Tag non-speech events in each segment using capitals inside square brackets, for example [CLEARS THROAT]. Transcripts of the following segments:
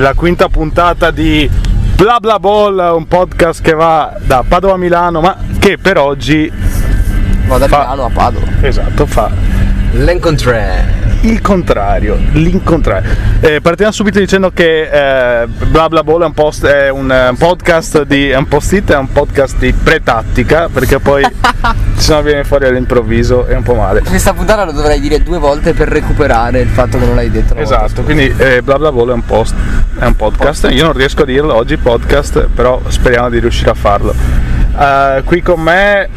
la quinta puntata di Bla Bla Ball, un podcast che va da Padova a Milano, ma che per oggi Va da Fa- Milano a Padova. esatto fa L'Encontre. Il contrario, l'incontrario. Eh, partiamo subito dicendo che eh, Bla Bla Ball è un, post- è un eh, podcast di è un post-it, è un podcast di pretattica, perché poi [LAUGHS] se no viene fuori all'improvviso è un po' male. Questa puntata lo dovrei dire due volte per recuperare il fatto che non l'hai detto. Esatto, quindi eh, Bla Bla Ball è un, post, è un podcast, io non riesco a dirlo oggi podcast, però speriamo di riuscire a farlo. Eh, qui con me,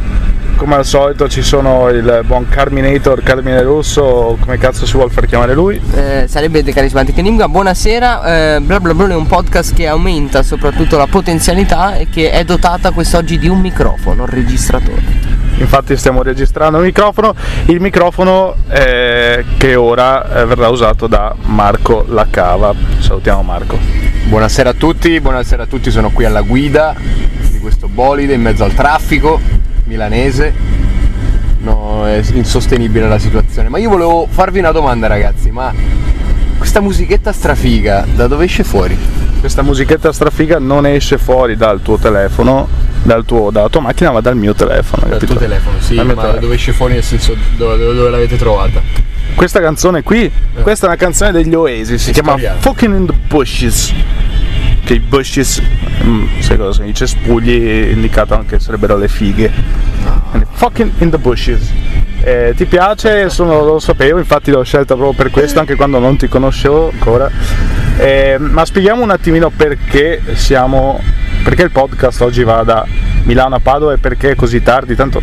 come al solito, ci sono il buon Carminator, Carmine Russo, come cazzo si vuol far chiamare lui. Eh, sarebbe The Charismatic Enigma. Buonasera, eh, bla bla bla è un podcast che aumenta soprattutto la potenzialità e che è dotata quest'oggi di un microfono, un registratore. Infatti stiamo registrando il microfono, il microfono eh, che ora eh, verrà usato da Marco Lacava. Salutiamo Marco. Buonasera a tutti, buonasera a tutti, sono qui alla guida di questo bolide in mezzo al traffico milanese. No, è insostenibile la situazione. Ma io volevo farvi una domanda ragazzi, ma questa musichetta strafiga da dove esce fuori? Questa musichetta strafiga non esce fuori dal tuo telefono, dal tuo- dalla tua macchina, ma dal mio telefono. Dal capito? tuo telefono, sì, ma telefono. dove esce fuori nel senso dove, dove- dove l'avete trovata? Questa canzone qui, questa è una canzone degli Oasis, si chiama Istoriana. Fucking in the Bushes. Che i bushes, mm, sai cosa? I cespugli indicato anche sarebbero le fighe. Quindi, Fucking in the bushes. Eh, ti piace? Sono- lo sapevo, infatti l'ho scelta proprio per questo, anche quando non ti conoscevo ancora. Eh, ma spieghiamo un attimino perché siamo. perché il podcast oggi va da Milano a Padova e perché è così tardi. Tanto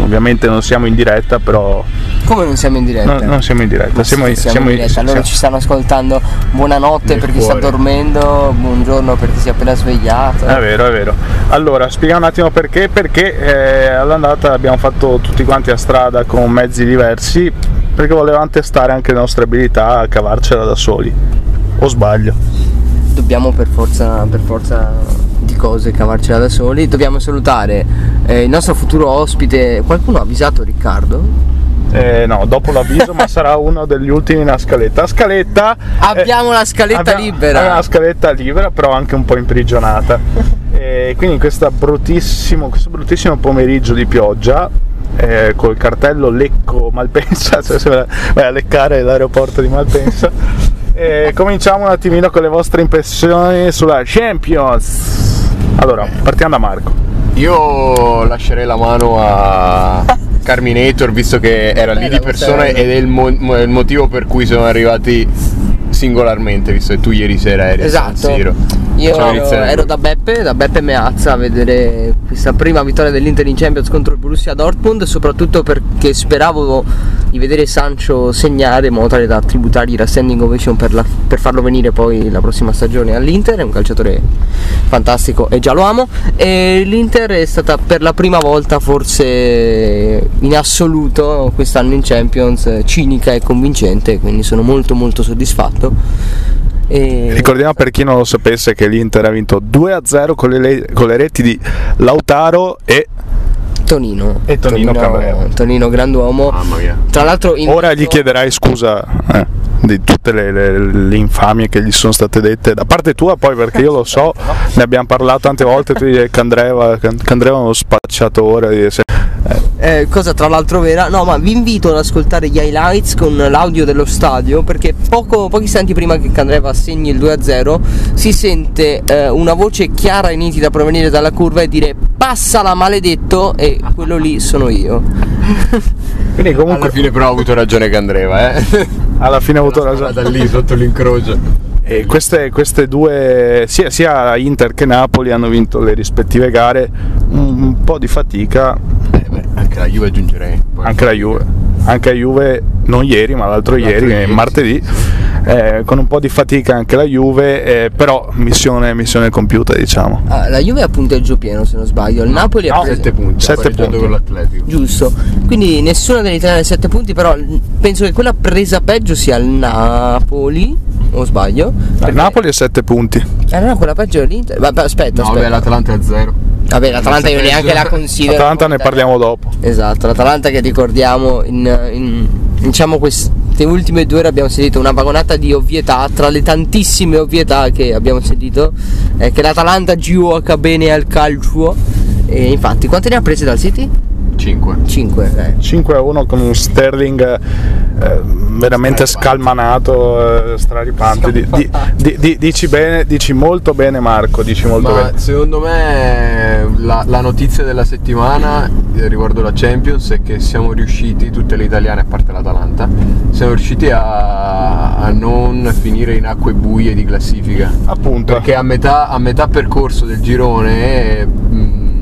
ovviamente non siamo in diretta, però. Come non siamo in diretta? No, non siamo in diretta, siamo, sì, siamo siamo in diretta. Siamo- ci stanno ascoltando. Buonanotte Nel per chi sta cuore. dormendo, buongiorno per chi si è appena svegliato. È vero, è vero. Allora, spieghiamo un attimo perché. Perché eh, all'andata abbiamo fatto tutti quanti a strada con mezzi diversi, perché volevamo testare anche le nostre abilità a cavarcela da soli. O sbaglio? Dobbiamo per forza, per forza cose cavarcela da soli. Dobbiamo salutare eh, il nostro futuro ospite. Qualcuno ha avvisato Riccardo? Eh, no, dopo l'avviso, ma sarà uno degli ultimi nella scaletta. Scaletta! Abbiamo la scaletta abbiamo- libera. la scaletta libera, però anche un po' imprigionata. [LAUGHS] E quindi in questa bruttissimo, questo bruttissimo pomeriggio di pioggia, eh, col cartello Lecco Malpensa, cioè [LAUGHS] se vai a- vai a leccare l'aeroporto di Malpensa. [LAUGHS] eh, cominciamo un attimino con le vostre impressioni sulla Champions. Allora, partiamo da Marco. Io lascerei la mano a [LAUGHS] Carminator visto che era lì di persona ed è il, mo- il motivo per cui sono arrivati singolarmente, visto che tu ieri sera eri a San Esatto. Siro. Io ero, ero da Beppe, da Beppe Meazza a vedere questa prima vittoria dell'Inter in Champions contro il Borussia Dortmund, soprattutto perché speravo di vedere Sancho segnare in modo tale da tributargli la standing ovation per, la- per farlo venire poi la prossima stagione all'Inter, è un calciatore fantastico e già lo amo. E l'Inter è stata per la prima volta forse in assoluto quest'anno in Champions cinica e convincente, quindi sono molto molto soddisfatto. E... Ricordiamo per chi non lo sapesse che l'Inter ha vinto 2-0 con le, con le reti di Lautaro e Tonino. E Tonino Candreva. Tonino, grand'uomo. Tra l'altro in Ora gli chiederai scusa eh, di tutte le, le- le infamie che gli sono state dette da parte tua, poi perché io lo so, ne abbiamo parlato tante volte, tu dici che Candreva, Candreva è uno spacciatore, di- se- eh, cosa tra l'altro vera. No, ma vi invito ad ascoltare gli highlights con l'audio dello stadio perché poco- pochi istanti prima che Candreva segni il 2-0 si sente eh, una voce chiara e nitida provenire dalla curva e dire passala maledetto e quello lì sono io. [LAUGHS] quindi Alla comunque fine però ha avuto ragione Candreva, eh. [LAUGHS] alla fine ha avuto ragione. da lì sotto l'incrocio. E queste, queste due, sia, sia Inter che Napoli hanno vinto le rispettive gare, un, un po' di fatica, anche la Juve aggiungerei. Poi- anche la Juve, anche la Juve non ieri ma l'altro L'altro ieri, ieri, martedì, eh, con un po' di fatica anche la Juve, eh, però missione, missione compiuta diciamo. Ah, la Juve ha punteggio pieno se non sbaglio, il Napoli ha no, preso 7 punti, Sette pareggiando punti. con l'Atletico. Giusto, quindi nessuna delle italiane 7 punti, però penso che quella presa peggio sia il Napoli, o sbaglio? Il Perché- Napoli è 7 punti. Eh no, quella peggio è l'Inter. Vabbè, aspetta, No, vabbè, aspetta. l'Atalanta è a 0. Vabbè, l'Atalanta io neanche la considero. Atalanta ne parliamo dopo. Esatto, l'Atalanta che ricordiamo in, in- diciamo quest- queste ultime due ore abbiamo sentito una vagonata di ovvietà, tra le tantissime ovvietà che abbiamo sentito, eh, che l'Atalanta gioca bene al calcio. E infatti, quante ne ha prese dal City? 5. 5. Eh. 5 a 1 con un Sterling eh, veramente scalmanato, eh, straripante. Di- di- di- di- dici, bene, dici molto bene Marco, dici molto Ma bene. secondo me la, la notizia della settimana eh, riguardo la Champions è che siamo riusciti, tutte le italiane a parte l'Atalanta, siamo riusciti a, a non finire in acque buie di classifica. Appunto. Perché a metà, a metà percorso del girone mh,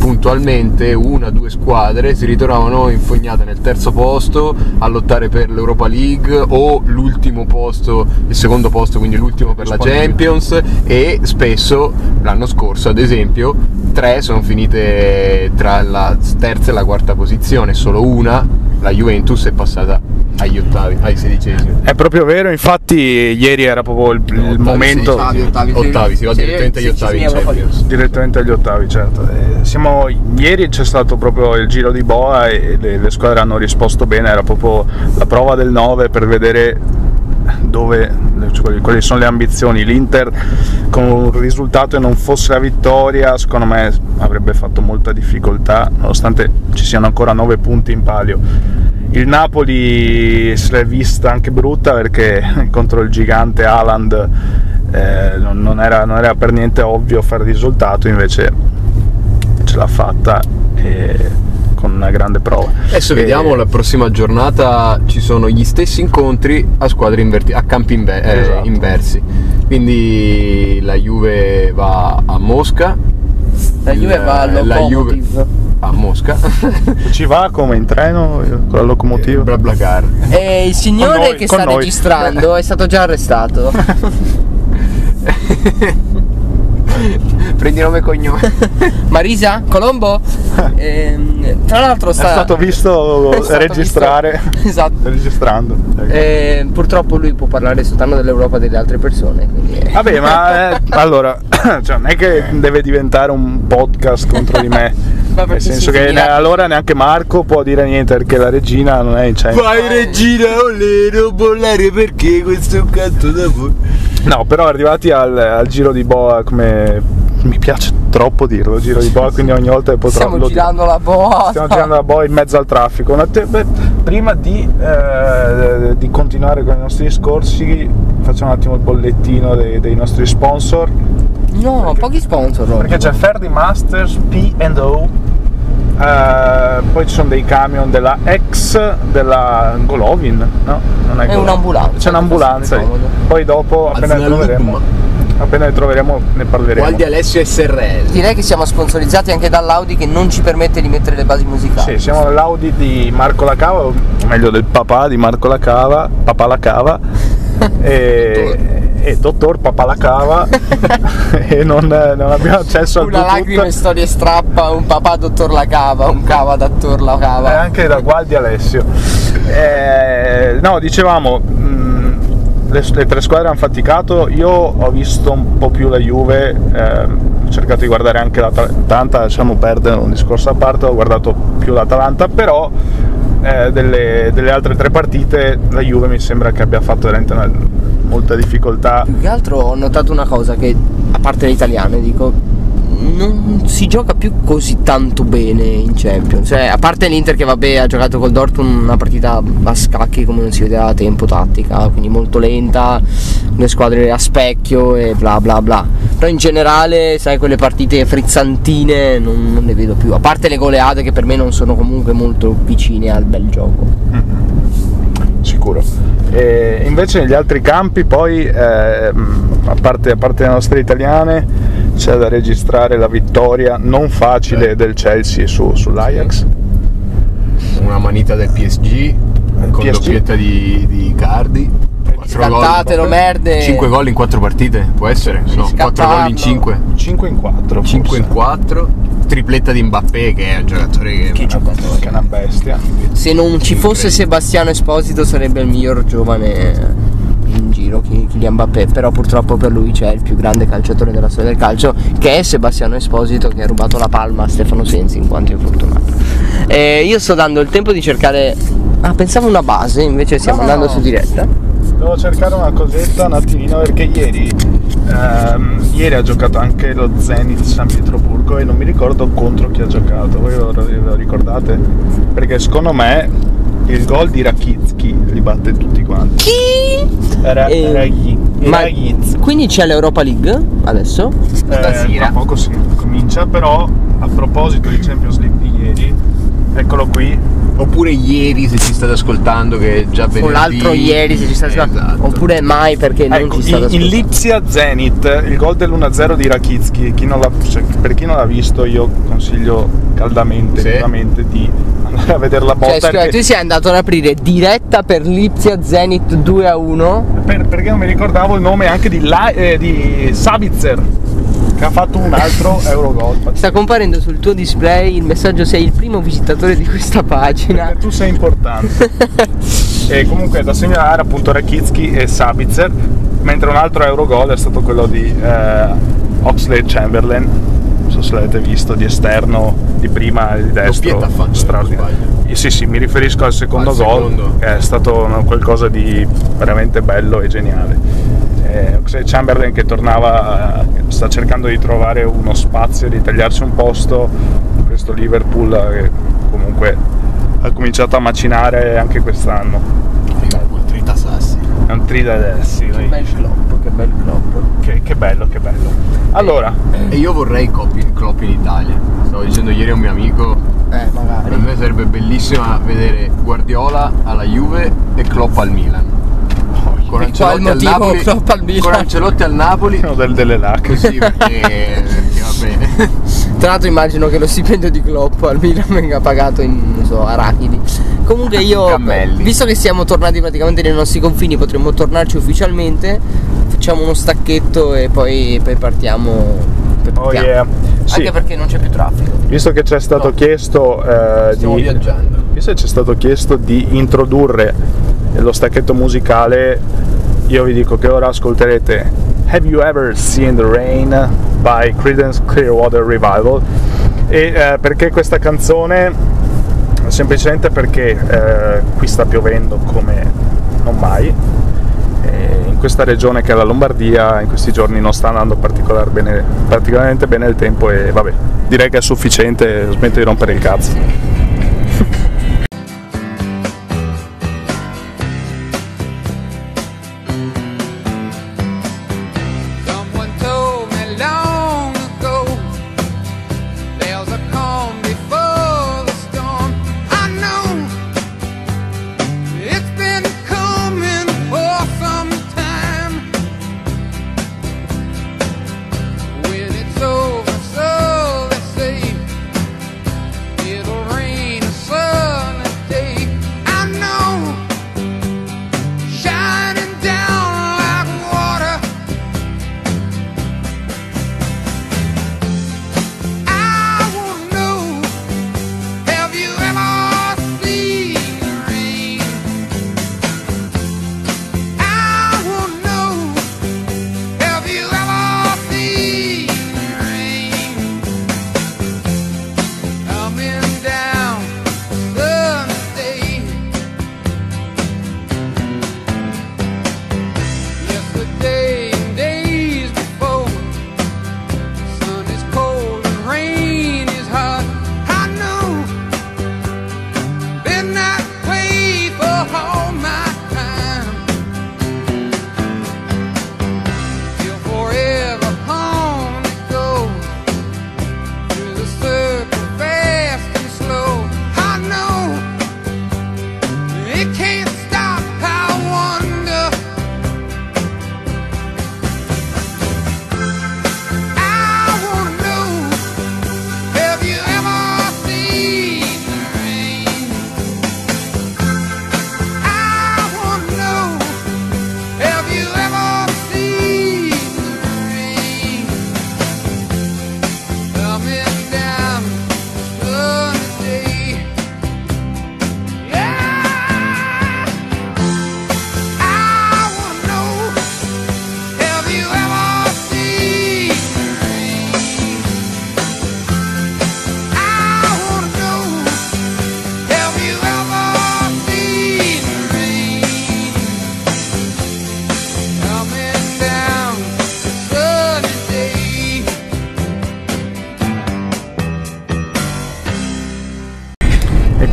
puntualmente una o due squadre si ritrovavano infognate nel terzo posto a lottare per l'Europa League o l'ultimo posto, il secondo posto, quindi l'ultimo per la. Champions e spesso l'anno scorso ad esempio tre sono finite tra la terza e la quarta posizione, solo una, la Juventus, è passata agli ottavi, ai sedicesimi. È proprio vero, infatti ieri era proprio il, il Ottavi, momento sì, Ottavi, ottavi, si va direttamente agli ottavi in Champions. direttamente agli ottavi, certo. Eh, siamo- ieri c'è stato proprio il giro di boa e le, le squadre hanno risposto bene, era proprio la prova del 9 per vedere dove cioè, quali- sono le ambizioni. L'Inter con un risultato e non fosse la vittoria, secondo me avrebbe fatto molta difficoltà, nonostante ci siano ancora 9 punti in palio. Il Napoli se l'è vista anche brutta perché [LAUGHS] contro il gigante Haaland eh, non, non era, non era per niente ovvio fare risultato, invece ce l'ha fatta e con una grande prova. Adesso E- vediamo la prossima giornata ci sono gli stessi incontri a squadre inverti- a campi inve- eh, Esatto. inversi. Quindi la Juve va a Mosca. La Juve il- va la Lokomotiv. a Mosca. [LAUGHS] Ci va come in treno con la locomotiva? Bla bla car. E il signore noi, che sta noi. registrando è stato già arrestato. [LAUGHS] Prendi nome e cognome. [LAUGHS] Marisa? Colombo? [LAUGHS] Ehm, tra l'altro È sta... stato visto [LAUGHS] è stato registrare. visto- Esatto. Registrando. Eh, purtroppo lui può parlare soltanto dell'Europa delle altre persone. Quindi... Vabbè, ma eh, allora, [CLEARS THROAT] cioè, non è che deve diventare un podcast contro di me. Perché Nel senso che ne- allora neanche Marco può dire niente perché la regina non è in centro. regina, olè, non bollare perché questo è un canto d'amore. No, però arrivati al, al giro di boa, come mi piace troppo dirlo, giro di boa, quindi ogni volta che potrò Stiamo lo- girando la boa. Stiamo girando la boa in mezzo al traffico. Beh, prima di, eh, di continuare con i nostri discorsi, facciamo un attimo il bollettino dei, dei nostri sponsor. No, pochi sponsor. no. Perché c'è Ferdi Masters P&O, eh, poi ci sono dei camion della ex della Golovin, no? Non È Golovin. un'ambulanza, C'è un'ambulanza. è. Poi dopo, appena le Azienda troveremo, appena le troveremo ne parleremo. Gualdi Alessio SRL. Direi che siamo sponsorizzati anche dall'Audi che non ci permette di mettere le basi musicali. Sì, siamo nell'Audi di Marco La Cava, o meglio del papà di Marco La Cava, papà La Cava, [LAUGHS] e, e dottor papà La Cava, [LAUGHS] e non, non abbiamo accesso al Una lacrima e Bluetooth, storie strappa, un papà dottor la cava, un cava dottor la e cava. anche da Gualdi Alessio. Eh, no, dicevamo, mh, le, le tre squadre hanno faticato, io ho visto un po' più la Juve, ehm, ho cercato di guardare anche l'Atalanta, lasciamo perdere un discorso a parte, ho guardato più l'Atalanta, però eh, delle, delle altre tre partite la Juve mi sembra che abbia fatto veramente una- molta difficoltà. Più che altro ho notato una cosa che, a parte le italiane, dico, non si gioca più così tanto bene in Champions. Cioè, a parte l'Inter che vabbè ha giocato col Dortmund una partita a scacchi come non si vedeva da tempo tattica, quindi molto lenta, le squadre a specchio e bla bla bla. Però in generale, sai, quelle partite frizzantine non, non le vedo più. A parte le goleate che per me non sono comunque molto vicine al bel gioco. Sicuro. E invece negli altri campi poi, ehm, a, parte, a parte le nostre italiane, c'è da registrare la vittoria non facile Eh. del Chelsea su- sull'Ajax. Una manita del PSG con PSG. doppietta di, di Cardi. Cantatelo, merde. 5 gol in 4 partite, può essere? No, 4 Scattarlo. gol in 5. 5 in 4. 5 in 4. Tripletta di Mbappé che è un giocatore che... Che giocatore. Che è una bestia. Se non ci fosse Sebastiano Esposito sarebbe il miglior giovane in giro Chi- Kylian Mbappé però purtroppo per lui c'è il più grande calciatore della storia del calcio che è Sebastiano Esposito che ha rubato la palma a Stefano Sensi in quanto infortunato Eh, io sto dando il tempo di cercare Ah, pensavo una base, invece stiamo No, no, andando no. su diretta. Devo cercare una cosetta un attimino perché ieri, ehm, ieri ha giocato anche lo Zenit San Pietroburgo e non mi ricordo contro chi ha giocato. Voi ve lo, ricordate? Perché secondo me il gol di Rakitsky li batte tutti quanti. Chi? Era, Eh, era gli- era quindi c'è l'Europa League adesso? Eh, Stasera. tra poco si comincia, però a proposito di Champions League di ieri, eccolo qui. Oppure ieri se ci state ascoltando che è già venerdì. O l'altro ieri se ci sta Esatto. Oppure mai perché non Ecco, ci sta in, in Lipsia Zenit, il gol dell'1-0 di Rakitsky, chi non l'ha- cioè, per chi non l'ha visto io consiglio caldamente, Sì. di andare a vedere la botta. Cioè, scusa, perché- tu sei andato ad aprire diretta per Lipsia Zenit 2 a 1. per- perché non mi ricordavo il nome anche di, La- eh, di Sabitzer, che ha fatto un altro Eurogol. Sta comparendo sul tuo display il messaggio sei il primo visitatore di questa pagina. Perché tu sei importante. [LAUGHS] e comunque da segnalare appunto Rakitsky e Sabitzer, mentre un altro Eurogol è stato quello di eh, Oxley Chamberlain. Non so se l'avete visto di esterno, di prima e di destro. Doppietta ha fatto, se non straordinario. Sì, sì, mi riferisco al secondo Al gol, secondo. che è stato qualcosa di veramente bello e geniale. Eh, Chamberlain che tornava, eh, sta cercando di trovare uno spazio, di tagliarsi un posto questo Liverpool eh, che comunque ha cominciato a macinare anche quest'anno. Liverpool, Trita Sassi. È un tri da dessi, Che bel club, che bel club. che, che bello, che bello. Allora, E io vorrei Klopp in, Klopp Italia. Stavo dicendo ieri a un mio amico, Eh, per magari. me sarebbe bellissimo vedere Guardiola alla Juve e Klopp al Milan. Con Ancelotti al Napoli, Klopp al Milan? con Ancelotti al Napoli. ho del- delle lacrime. Così perché, perché [LAUGHS] va bene. Tra l'altro immagino che lo stipendio di Klopp al Milan venga pagato in, non so, arachidi. Comunque io, Cammelli. visto che siamo tornati praticamente nei nostri confini, potremmo tornarci ufficialmente, facciamo uno stacchetto e poi, poi partiamo. Oh yeah. Sì, Anche perché non c'è più traffico. visto che ci è stato No. chiesto eh, Stiamo di, viaggiando. Visto che ci è stato chiesto di introdurre lo stacchetto musicale, io vi dico che ora ascolterete Have You Ever Seen the Rain by Creedence Clearwater Revival. E eh, perché questa canzone? Semplicemente perché eh, qui sta piovendo come non mai. E in questa regione che è la Lombardia in questi giorni non sta andando particolar bene- particolarmente bene il tempo e vabbè, direi che è sufficiente, smetto di rompere il cazzo.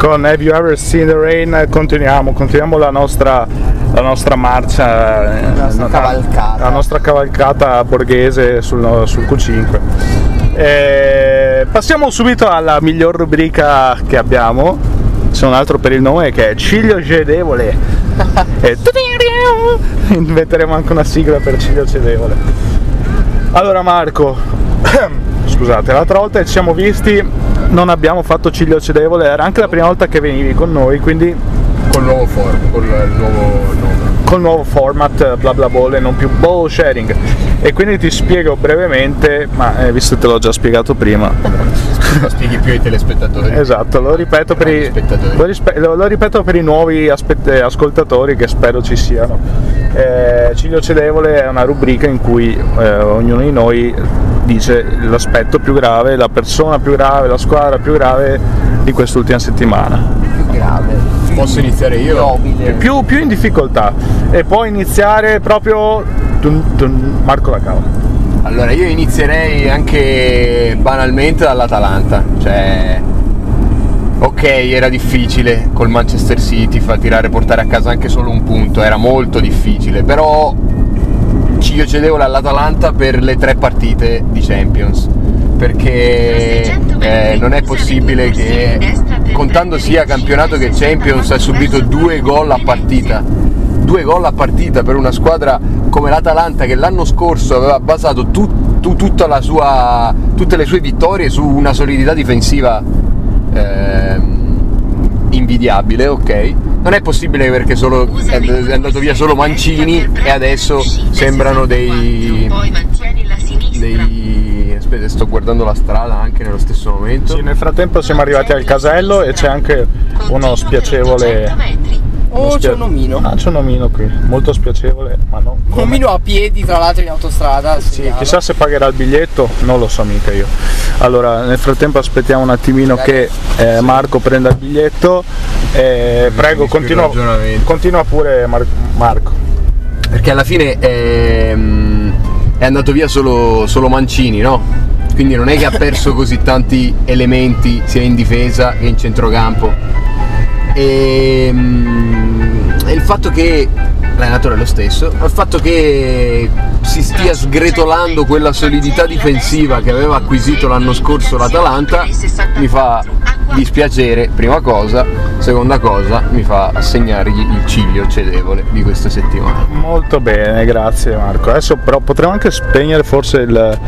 Con Have You Ever Seen the Rain continuiamo, continuiamo la nostra, la nostra marcia, eh, La nostra no, cavalcata. la nostra cavalcata borghese sul, sul Q5. Eh, passiamo subito alla miglior rubrica che abbiamo, c'è un altro per il nome che è Ciglio Cedevole. [LAUGHS] E- Inventeremo anche una sigla per Ciglio Cedevole. Allora Marco, [COUGHS] scusate, l'altra volta ci siamo visti non abbiamo fatto ciglio cedevole, era anche la prima volta che venivi con noi, quindi Col nuovo form, col nuovo nome. col nuovo format eh, bla bla ball e non più ball sharing. E quindi ti spiego brevemente, ma eh, visto che te l'ho già spiegato prima, Lo spieghi più ai telespettatori. esatto, lo ripeto per i, lo, rispe- lo- lo ripeto per i nuovi aspe- eh, ascoltatori che spero ci siano. Eh, ciglio cedevole è una rubrica in cui eh, ognuno di noi dice l'aspetto più grave, la persona più grave, la squadra più grave di quest'ultima settimana. più grave. Posso iniziare io? Più, più in difficoltà e può iniziare proprio dun, dun, Marco la cava Allora, io inizierei anche banalmente dall'Atalanta. Cioè, ok, era difficile col Manchester City far tirare, portare a casa anche solo un punto, era molto difficile, però io cedevo all'Atalanta per le tre partite di Champions. Perché eh, non è possibile che, contando sia campionato che Champions, ha subito due gol a partita due gol a partita per una squadra come l'Atalanta che l'anno scorso aveva basato tut- tu- tutta la sua- tutte le sue vittorie su una solidità difensiva ehm, invidiabile, ok? Non è possibile perché solo, è andato via solo Mancini e adesso sembrano dei, dei... Aspetta, sto guardando la strada anche nello stesso momento. sì, nel frattempo siamo arrivati al casello e c'è anche uno spiacevole Oh, c'è un omino. ah c'è un omino qui molto spiacevole ma non Un omino a piedi, tra l'altro, in autostrada. sì, chissà se pagherà il biglietto non lo so mica io allora nel frattempo aspettiamo un attimino che eh, Marco prenda il biglietto Eh, prego continua, continua pure Mar- Marco Perché alla fine ehm, è andato via solo, solo Mancini, no? Quindi non è che ha perso [LAUGHS] così tanti elementi sia in difesa che in centrocampo. E, e il fatto che l'allenatore è lo stesso, il fatto che si stia sgretolando quella solidità difensiva che aveva acquisito l'anno scorso l'Atalanta mi fa dispiacere, prima cosa, seconda cosa mi fa assegnargli il ciglio cedevole di questa settimana. Molto bene, grazie Marco. Adesso però potremmo anche spegnere forse il...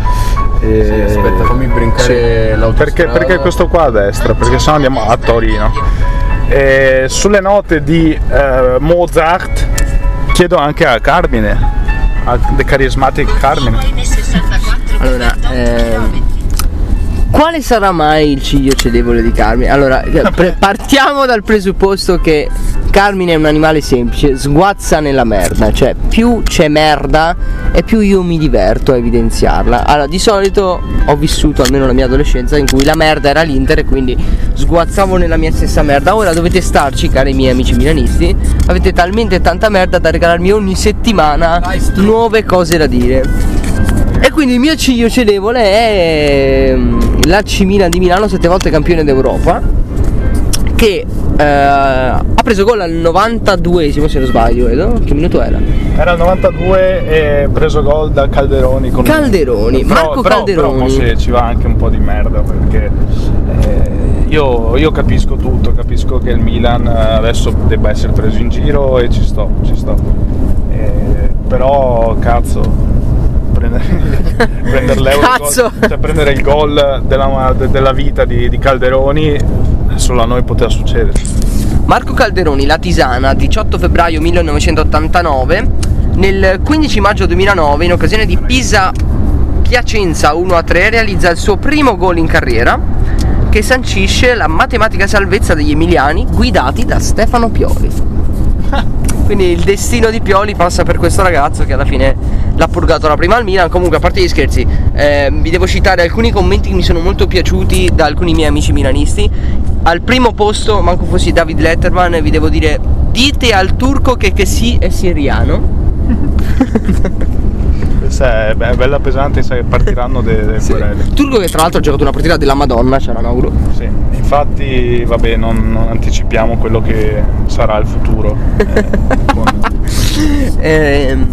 eh, Sì, aspetta, fammi brincare l'autostrada. perché, perché questo qua a destra, perché sennò andiamo a Torino. Eh, sulle note di eh, Mozart chiedo anche a Carmine, a The Charismatic Carmine. Allora, ehm, quale sarà mai il ciglio cedevole di Carmine? Allora, [LAUGHS] pre- partiamo dal presupposto che Carmine è un animale semplice, sguazza nella merda, cioè più c'è merda e più io mi diverto a evidenziarla. Allora, di solito ho vissuto almeno la mia adolescenza in cui la merda era l'Inter e quindi sguazzavo nella mia stessa merda. Ora dovete starci, cari miei amici milanisti, avete talmente tanta merda da regalarmi ogni settimana nuove cose da dire. E quindi il mio ciglio cedevole è mm, l'AC Milan di Milano, sette volte campione d'Europa, che eh, ha preso gol al 92esimo se non sbaglio, vedo. Che minuto era? Era il 92 e preso gol da Calderoni. Con Calderoni, Però- Marco però- Calderoni. Però forse ci va anche un po' di merda perché eh, io, io capisco tutto, capisco che il Milan eh, adesso debba essere preso in giro e ci sto, ci sto. Eh, però cazzo, [LAUGHS] prendere, l'euro Cazzo! cioè prendere il gol della, de- della vita di, di Calderoni solo a noi poteva succedere. Marco Calderoni, La Tisana, 18 febbraio 1989, nel 15 maggio 2009, in occasione di Pisa Piacenza 1-3, realizza il suo primo gol in carriera che sancisce la matematica salvezza degli emiliani guidati da Stefano Pioli. [LAUGHS] Quindi il destino di Pioli passa per questo ragazzo che alla fine l'ha purgato la prima al Milan. Comunque, a parte gli scherzi, eh, vi devo citare alcuni commenti che mi sono molto piaciuti da alcuni miei amici milanisti. Al primo posto, manco fossi David Letterman, vi devo dire: dite al turco che, che sì è siriano. [LAUGHS] questa è, è bella pesante, sai, partiranno delle Sì. querele. Turco che tra l'altro ha giocato una partita della Madonna, ce l'inauguro. Sì, infatti, vabbè, non, non anticipiamo quello che sarà il futuro. eh, con- [LAUGHS] Ehm,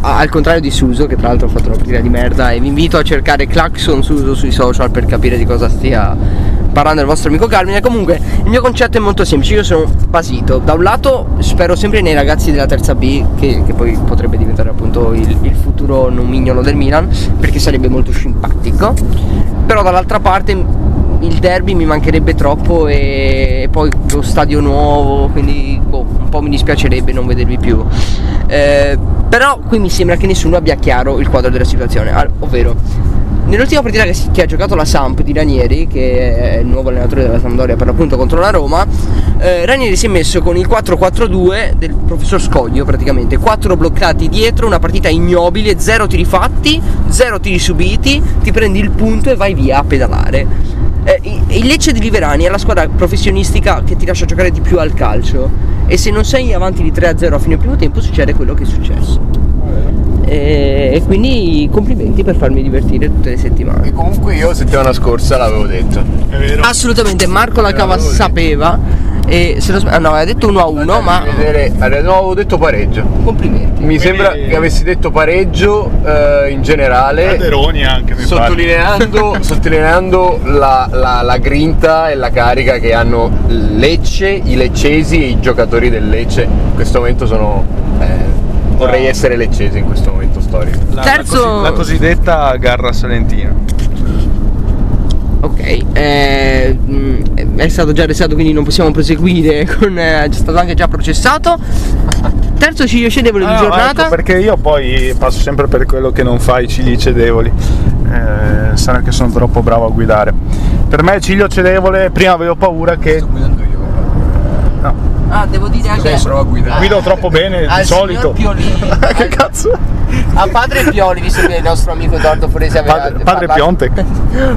al contrario di Suso, che tra l'altro ha fatto una partita di merda, e vi invito a cercare Claxon Suso sui social per capire di cosa stia parlando il vostro amico Carmine. Comunque, il mio concetto è molto semplice, io sono basito. Da un lato spero sempre nei ragazzi della terza B, che, che poi potrebbe diventare appunto il, il futuro nomignolo del Milan, perché sarebbe molto simpatico. Però dall'altra parte il derby mi mancherebbe troppo e poi lo stadio nuovo, quindi boh, un po' mi dispiacerebbe non vedervi più. Eh, però qui mi sembra che nessuno abbia chiaro il quadro della situazione, ovvero nell'ultima partita che, si- che ha giocato la Samp di Ranieri, che è il nuovo allenatore della Sampdoria per l'appunto contro la Roma, eh, Ranieri si è messo con il 4-4-2 del professor Scoglio praticamente, 4 bloccati dietro, una partita ignobile, 0 tiri fatti, 0 tiri subiti, ti prendi il punto e vai via a pedalare. Eh, il Lecce di Liverani è la squadra professionistica che ti lascia giocare di più al calcio e se non sei avanti di 3-0 a fine primo tempo succede quello che è successo. E, e quindi complimenti per farmi divertire tutte le settimane. E comunque io settimana scorsa l'avevo detto. È vero. Assolutamente, Marco la cava sapeva e se lo, ah, no, aveva detto 1 a 1, ma vedere- no, avevo detto pareggio. complimenti. Mi sembra che avessi detto pareggio eh, in generale. Calderoni anche, mi. Sottolineando, [LAUGHS] sottolineando la, la- la grinta e la carica che hanno Lecce, i leccesi e i giocatori del Lecce. In questo momento sono. eh, vorrei essere leccese in questo momento storico. La, Terzo- la, cosi- la cosiddetta garra salentina. Ok, eh, mh, è stato già arrestato quindi non possiamo proseguire [LAUGHS] con... eh, è stato anche già processato. Terzo ciglio cedevole di Ah, no, giornata. ecco, perché io poi passo sempre per quello che non fa i cigli cedevoli. Eh, sarà che sono troppo bravo a guidare. Per me ciglio cedevole, prima avevo paura che. Ah, devo dire anche... provo a guidare. guido troppo bene al di solito. Piolini. [LAUGHS] che al- cazzo? A padre Pioli, visto che il nostro amico Edoardo Forese aveva Padre- padre parlato- Piontek.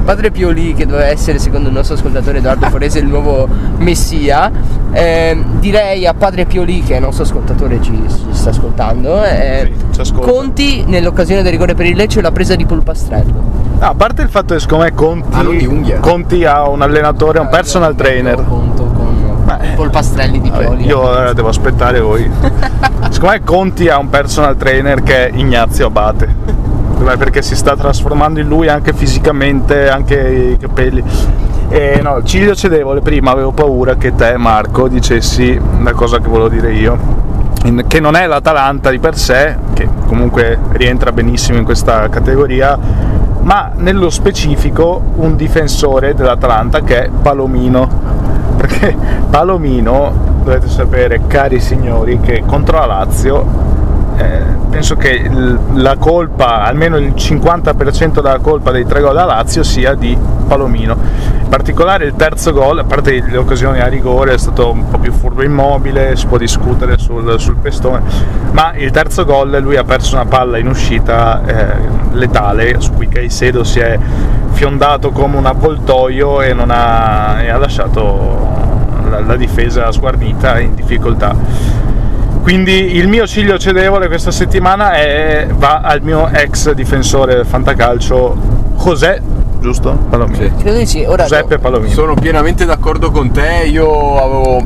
[LAUGHS] Padre Pioli, che doveva essere secondo il nostro ascoltatore Edoardo Forese il nuovo messia, ehm, direi a padre Pioli, che è il nostro ascoltatore ci, ci sta ascoltando, eh, Sì, ci ascolta. conti nell'occasione del rigore per il Lecce la presa di Polpastrello. No, a parte il fatto che secondo me Conti, Ah. Conti ha un allenatore, un personal trainer. Conto con Eh. Polpastrelli di Pioli. io ora devo aspettare voi. [LAUGHS] Secondo me Conti ha un personal trainer che è Ignazio Abate. Perché si sta trasformando in lui anche fisicamente, anche i capelli. E no, Ciglio Cedevole, prima avevo paura che te, Marco, dicessi la cosa che volevo dire io. Che non è l'Atalanta di per sé, che comunque rientra benissimo in questa categoria, ma nello specifico un difensore dell'Atalanta che è Palomino perché Palomino dovete sapere cari signori che contro la Lazio eh, penso che la colpa almeno il 50% della colpa dei tre gol da Lazio sia di Palomino. In particolare il terzo gol a parte le occasioni a rigore è stato un po' più furbo immobile si può discutere sul, sul pestone ma il terzo gol lui ha perso una palla in uscita eh, letale su cui Caicedo si è fiondato come un avvoltoio e, ha, e ha lasciato la, la difesa sguarnita in difficoltà. Quindi il mio ciglio cedevole questa settimana è- va al mio ex difensore del fantacalcio José, giusto? Palomino. Sì. Credo di sì, ora Giuseppe Palomino. Sono pienamente d'accordo con te, io avevo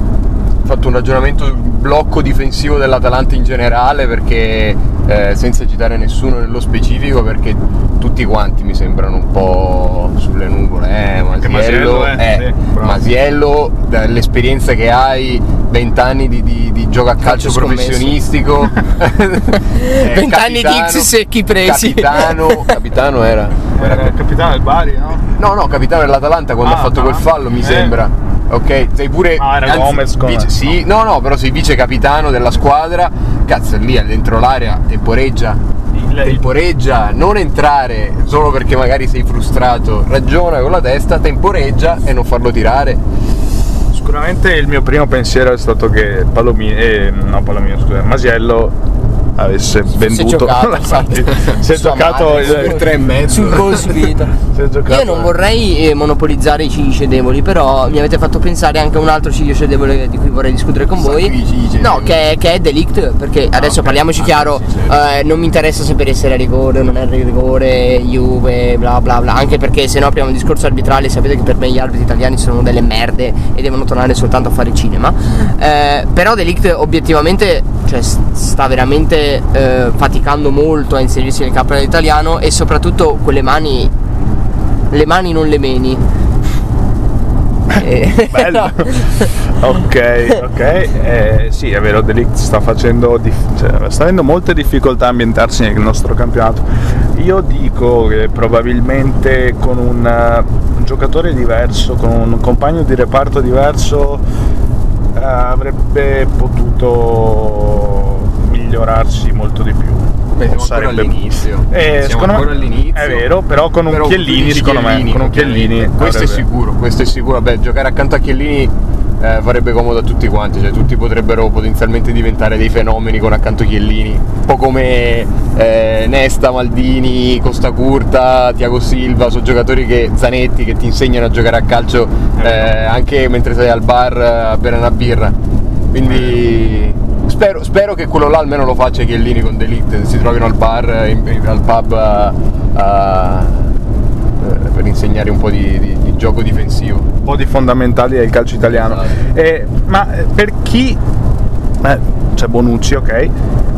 fatto un ragionamento sul blocco difensivo dell'Atalanta in generale perché eh, senza citare nessuno nello specifico perché tutti quanti mi sembrano un po' sulle nuvole, eh, Masiello, Masiello, eh, eh, sì. Masiello, dall'esperienza che hai, 20 anni di, di, di gioco a calcio, professionistico, [LAUGHS] eh, 20 anni di X secchi presi. Capitano, [LAUGHS] capitano era. Era il capitano del Bari, no? No, no, capitano dell'Atalanta quando Ah, ha fatto quel fallo, mi eh. sembra. Ok, sei pure. Ah, era Gomez, come- vice- sì, no, no, però sei vice capitano della squadra. Cazzo, lì dentro l'area temporeggia. Il- Temporeggia, non entrare solo perché magari sei frustrato. Ragiona con la testa, temporeggia e non farlo tirare. Sicuramente il mio primo pensiero è stato che Palomino, eh, no Palomino, scusa, Masiello avesse venduto esatto. si è giocato [LAUGHS] madre, il- tre e mezzo. sul gol è giocato- Io non vorrei eh, monopolizzare i cigli cedevoli, però mi avete fatto pensare anche a un altro ciglio cedevole di cui vorrei discutere con voi. No, che è, che è Delict, perché adesso ok. parliamoci Ah, chiaro, eh, non mi interessa sapere se era rigore o non era rigore, Juve, bla bla bla, anche perché se no apriamo il discorso arbitrale, sapete che per me gli arbitri italiani sono delle merde e devono tornare soltanto a fare cinema. Eh, però Delict obiettivamente cioè, sta veramente eh, faticando molto a inserirsi nel campionato italiano e soprattutto quelle mani, le mani non le meni. Eh, [LAUGHS] Bello. [LAUGHS] ok, ok. Eh, sì, è vero, Delict sta facendo dif- cioè, sta avendo molte difficoltà a ambientarsi nel nostro campionato. Io dico che probabilmente con un, un giocatore diverso, con un compagno di reparto diverso, eh, avrebbe potuto migliorarsi molto di più. Beh, siamo ancora all'inizio. Eh, Siamo secondo me- ancora all'inizio. È vero, però con un Però Chiellini, secondo me, con un. Chiellini Questo è sicuro, questo è sicuro. Beh, giocare accanto a Chiellini eh, farebbe comodo a tutti quanti, cioè tutti potrebbero potenzialmente diventare dei fenomeni con accanto Chiellini. Un po' come eh, Nesta, Maldini, Costa Curta, Tiago Silva, sono giocatori che Zanetti che ti insegnano a giocare a calcio eh, anche mentre sei al bar eh, a bere una birra. Quindi spero, spero che quello là almeno lo faccia Chiellini con Delict, si trovino al bar, eh, in- al pub a- a- eh, per insegnare un po' di, di- di gioco difensivo. un po' di fondamentali del calcio italiano. Esatto. Eh, ma eh, per chi eh, c'è Bonucci, ok?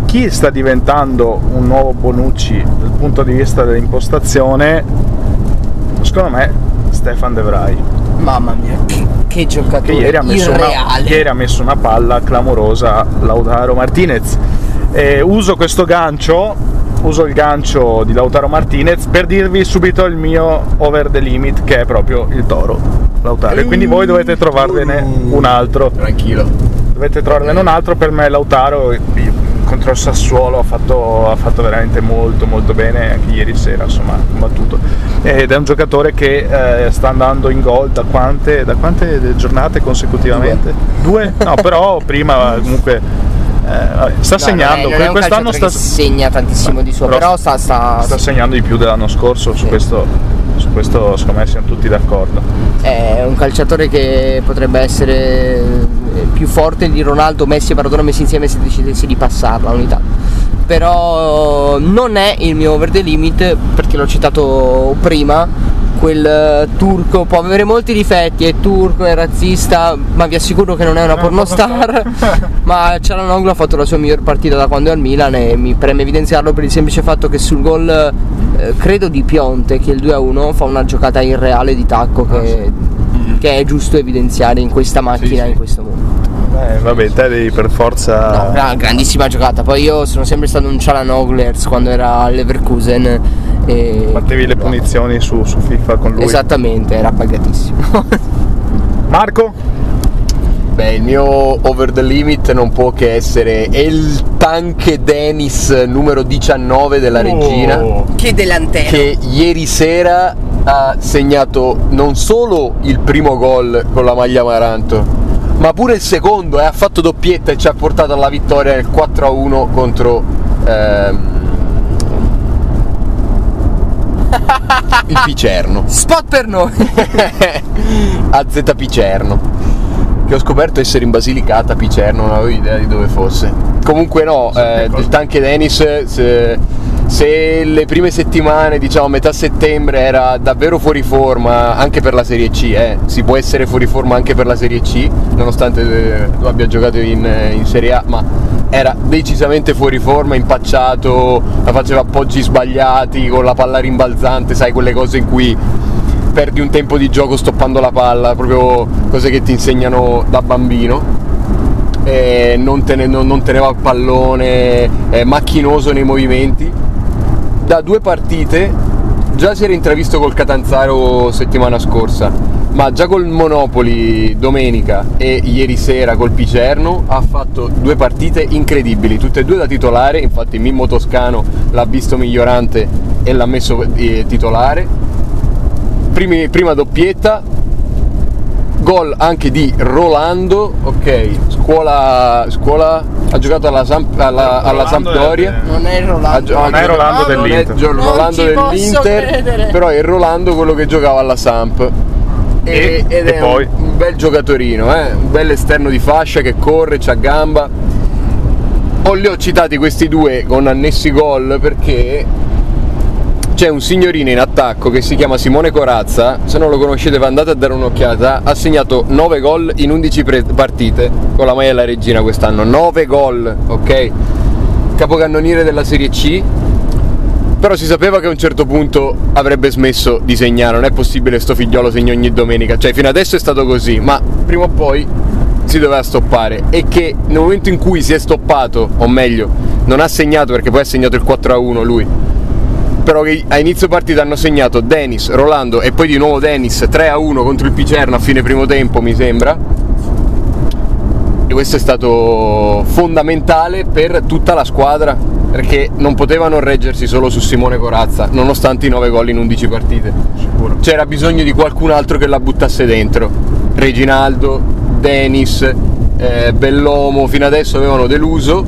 Chi sta diventando un nuovo Bonucci dal punto di vista dell'impostazione? Secondo me Stefan De Vrij, Mamma mia, che, che giocatore che ieri ha, messo una, ieri ha messo una palla clamorosa Lautaro Martinez. Eh, uso questo gancio, uso il gancio di Lautaro Martinez per dirvi subito il mio over the limit che è proprio il toro Lautaro. E quindi voi dovete trovarvene un altro. Tranquillo. Dovete trovarne un altro, per me Lautaro contro il Sassuolo ha fatto, ha fatto veramente molto molto bene, anche ieri sera insomma ha combattuto. Ed è un giocatore che eh, sta andando in gol da quante, da quante giornate consecutivamente? Due? No, però [LAUGHS] prima comunque eh, sta No, non è- segnando, non è un quest'anno sta, segna tantissimo di suo, Però però sta, sta, sta segnando di più dell'anno scorso, su Sì. questo, su questo secondo me siamo tutti d'accordo. è un calciatore che potrebbe essere più forte di Ronaldo, Messi e Maradona messi insieme se decidessi di passarla ogni tanto. Però non è il mio over the limit perché l'ho citato prima. Quel eh, turco può avere molti difetti, è turco, è razzista, ma vi assicuro che non è una pornostar. [LAUGHS] [LAUGHS] ma Cialanoglu ha fatto la sua miglior partita da quando è al Milan e mi preme evidenziarlo per il semplice fatto che sul gol eh, credo di Pionte che il 2-1 fa una giocata irreale di tacco che, che è giusto evidenziare in questa macchina sì. in questo mondo. Eh, vabbè, te devi per forza... No, gra- grandissima giocata. Poi io sono sempre stato un Cialanoglu quando era al Leverkusen e Battevi le punizioni su, su FIFA con lui. Esattamente, era pagatissimo. [LAUGHS] Marco? Beh, il mio over the limit non può che essere il Tanque Dennis numero 19 della regina. Oh. che delantero. che ieri sera ha segnato non solo il primo gol con la maglia Amaranto, ma pure il secondo e ha fatto doppietta e ci ha portato alla vittoria nel 4-1 contro ehm, il Picerno. [LAUGHS] Spot per noi. [LAUGHS] AZ Picerno. Che ho scoperto essere in Basilicata Picerno, non avevo idea di dove fosse. Comunque no, eh, del Tanque Dennis se, se le prime settimane, diciamo a metà settembre, era davvero fuori forma anche per la Serie C, eh. si può essere fuori forma anche per la Serie C, nonostante eh, lo abbia giocato in, eh, in Serie A, ma era decisamente fuori forma, impacciato, faceva appoggi sbagliati, con la palla rimbalzante, sai quelle cose in cui perdi un tempo di gioco stoppando la palla, proprio cose che ti insegnano da bambino. E non, tene- non- non teneva il pallone, è macchinoso nei movimenti. Da due partite già si era intravisto col Catanzaro settimana scorsa, ma già col Monopoli domenica e ieri sera col Picerno ha fatto due partite incredibili, tutte e due da titolare, infatti Mimmo Toscano l'ha visto migliorante e l'ha messo eh, titolare prima doppietta, gol anche di Rolando, ok, scuola, scuola ha giocato alla, Samp- alla- alla Rolando Sampdoria. è- Non è Rolando. Non è Rolando non è dell'Inter. Gio- Non Rolando ci posso dell'Inter, però è Rolando quello che giocava alla Samp. E- ed e è poi? un, bel giocatorino, eh? un bel esterno di fascia che corre, c'ha gamba. Ho, li ho citati questi due con annessi gol perché c'è un signorino in attacco che si chiama Simone Corazza, se non lo conoscete andate a dare un'occhiata, ha segnato 9 gol in 11 pre- partite con la maglia della regina quest'anno, 9 gol, ok? Capocannoniere della Serie C, però si sapeva che a un certo punto avrebbe smesso di segnare, non è possibile sto figliolo segna ogni domenica, cioè fino adesso è stato così, ma prima o poi si doveva stoppare. E che nel momento in cui si è stoppato, o meglio, non ha segnato perché poi ha segnato il 4-1 lui, però che a inizio partita hanno segnato Dennis, Rolando e poi di nuovo Dennis 3-1 contro il Picerno a fine primo tempo mi sembra. E questo è stato fondamentale per tutta la squadra perché non potevano reggersi solo su Simone Corazza, nonostante i 9 gol in 11 partite. Sicuro. C'era bisogno di qualcun altro che la buttasse dentro. Reginaldo, Denis, eh, Bellomo, fino adesso avevano deluso.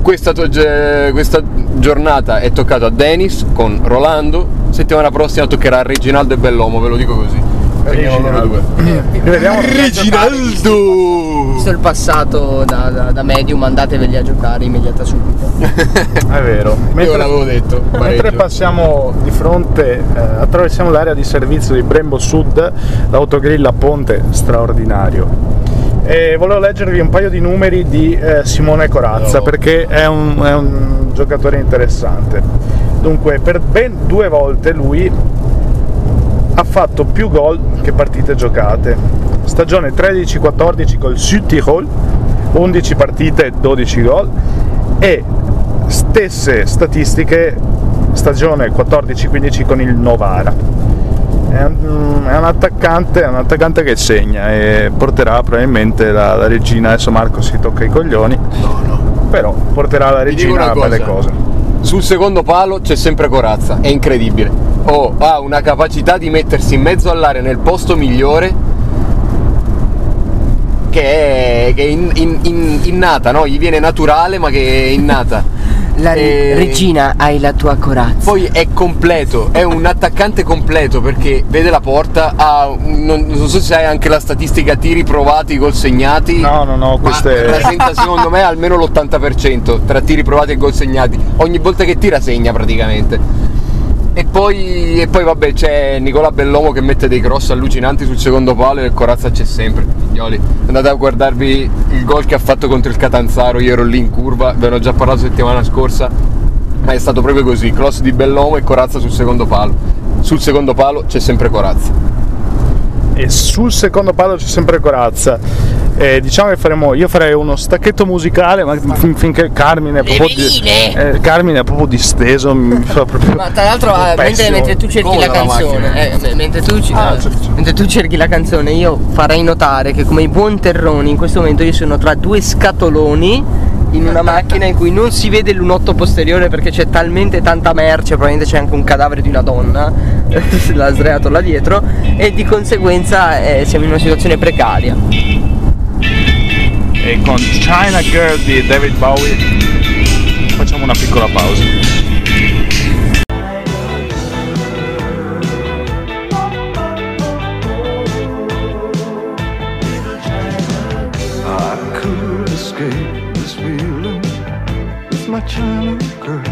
Questa, questa giornata è toccato a Denis con Rolando, settimana prossima toccherà a Reginaldo e Bellomo, ve lo dico così. Rivediamo Reginaldo! Visto il passato da, da- da medium, andateveli a giocare immediata subito. [LAUGHS] È vero. Io Mentre, l'avevo detto. mentre pareggio. passiamo di fronte, eh, attraversiamo l'area di servizio di Brembo Sud, l'autogrill a ponte straordinario. E volevo leggervi un paio di numeri di eh, Simone Corazza No. perché è un, è un giocatore interessante. Dunque, per ben due volte lui ha fatto più gol che partite giocate. Stagione 13-14 col Südtirol, 11 partite, 12 gol e stesse statistiche stagione 14-15 con il Novara. È un, è un attaccante, è un attaccante che segna e porterà probabilmente la, la regina, adesso Marco si tocca i coglioni, No, no. però porterà la regina a belle cose. Sul secondo palo c'è sempre Corazza, è incredibile. Oh, ha una capacità di mettersi in mezzo all'area nel posto migliore che è, che è in- in- in- innata, no? Gli viene naturale ma che è innata. La E- regina hai la tua corazza. Poi è completo, è un attaccante completo perché vede la porta, ha non, non so se sai anche la statistica tiri provati, gol segnati. No, no, no, Ma queste... rappresenta secondo me almeno l'80% tra tiri provati e gol segnati. Ogni volta che tira segna praticamente. E poi, e poi vabbè c'è Nicola Bellomo che mette dei cross allucinanti sul secondo palo e il Corazza c'è sempre. Figlioli. Andate a guardarvi il gol che ha fatto contro il Catanzaro, io ero lì in curva, ve ne ho già parlato settimana scorsa, ma è stato proprio così, cross di Bellomo e Corazza sul secondo palo. Sul secondo palo c'è sempre Corazza. e sul secondo palo c'è sempre Corazza. Eh, diciamo che faremo, io farei uno stacchetto musicale, ma fin- finché Carmine è proprio, di, eh, Carmine è proprio disteso, mi [LAUGHS] fa proprio Ma tra l'altro, eh, mentre, mentre tu cerchi la canzone, eh, me- mentre, tu, Ah, certo. mentre tu cerchi la canzone, io farei notare che come i buon terroni in questo momento io sono tra due scatoloni in una macchina in cui non si vede l'unotto posteriore perché c'è talmente tanta merce, probabilmente c'è anche un cadavere di una donna, [LAUGHS] l'ha sdraiato là dietro e di conseguenza eh, siamo in una situazione precaria. E con China Girl di David Bowie facciamo una piccola pausa. China girl.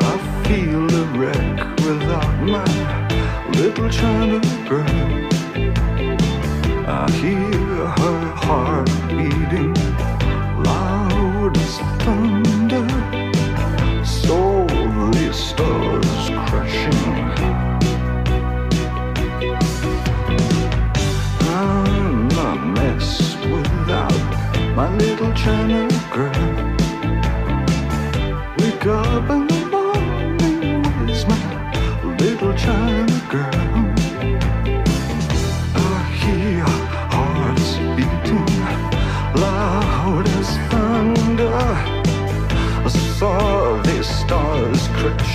I feel a wreck without my little China girl. I hear her heart beating loud as thunder. Slowly stars crashing. I'm a mess without my little China girl. Wake up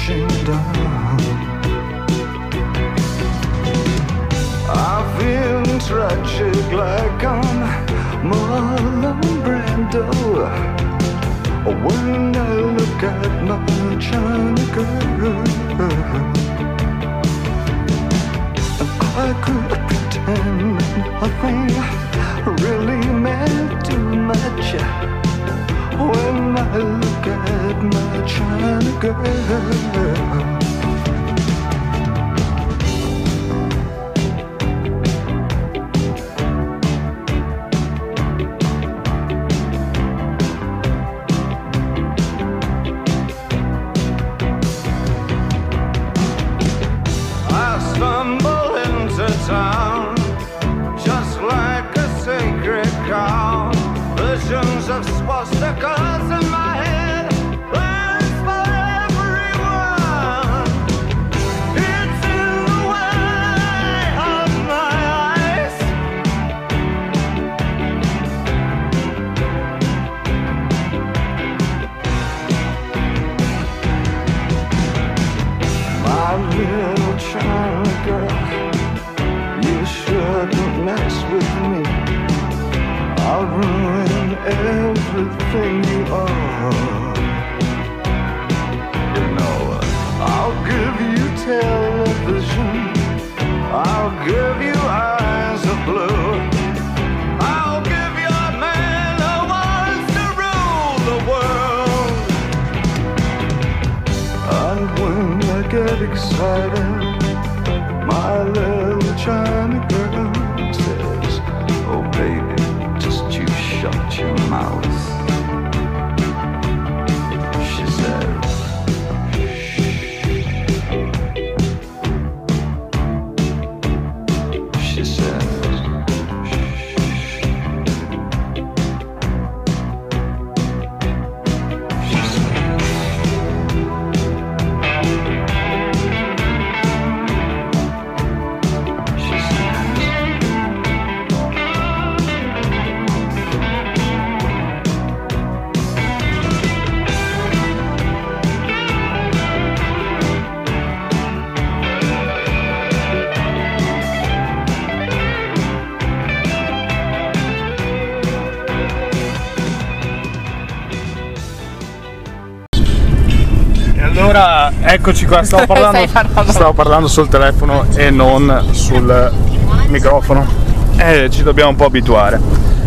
crashing down. I've been tragic like I'm Marlon Brando. When I look at my China girl, I could pretend nothing really meant too much. Girl. Get eccoci qua, stavo parlando, parlando. stavo parlando sul telefono e non sul microfono. E ci dobbiamo un po' abituare.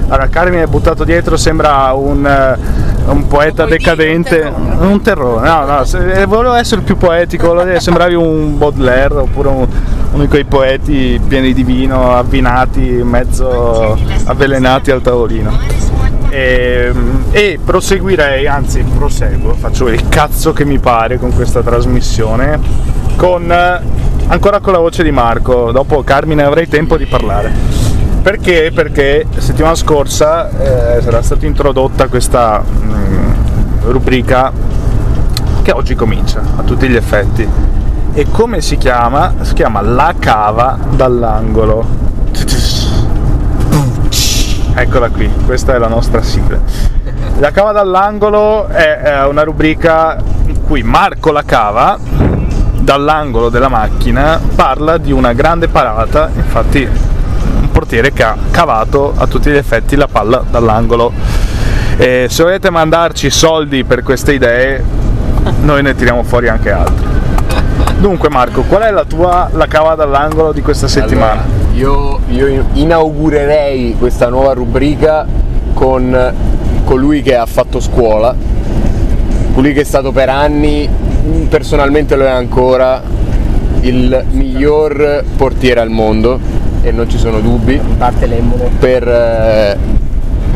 Allora, Carmine è buttato dietro, sembra un, eh, un poeta decadente. un terrore? No, no, se- eh, volevo essere più poetico, sembravi un Baudelaire oppure un- uno di quei poeti pieni di vino, avvinati, mezzo avvelenati al tavolino. E, e proseguirei, anzi proseguo, faccio il cazzo che mi pare con questa trasmissione, con eh, ancora con la voce di Marco, dopo Carmine avrei tempo di parlare. Perché? Perché settimana scorsa eh, sarà stata introdotta questa mm, rubrica che oggi comincia a tutti gli effetti. E come si chiama? Si chiama La cava dall'angolo. Eccola qui, questa è la nostra sigla. La cava dall'angolo è una rubrica in cui Marco la cava dall'angolo della macchina parla di una grande parata, infatti un portiere che ha cavato a tutti gli effetti la palla dall'angolo. E se volete mandarci soldi per queste idee, noi ne tiriamo fuori anche altre. Dunque Marco, qual è la tua la cava dall'angolo di questa settimana? Allora, io, io inaugurerei questa nuova rubrica con colui che ha fatto scuola, colui che è stato per anni, personalmente lo è ancora, il miglior portiere al mondo e non ci sono dubbi, parte l'embole. per, eh,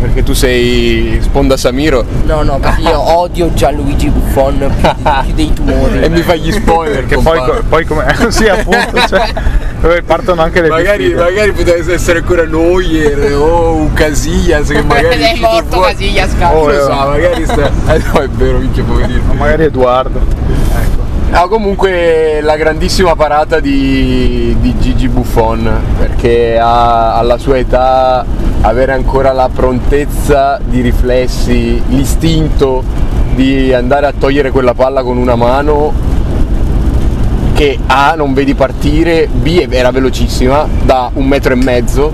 perché tu sei sponda Samiro No, no, perché io odio Gianluigi Buffon più, più dei tumori. e mi fai gli spoiler. Che poi, poi come [LAUGHS] sì appunto cioè, dove partono anche le Magari, diffide. magari potesse essere ancora Neuer o un Casillas che magari è morto fuori- Casillas, Oh, cazzo. lo so, magari sta... [LAUGHS] Eh no, è vero, minchia poverino. magari Edoardo ecco. No, comunque la grandissima parata di, di Gigi Buffon, perché ha, alla sua età avere ancora la prontezza di riflessi, l'istinto di andare a togliere quella palla con una mano che A non vedi partire, B era velocissima da un metro e mezzo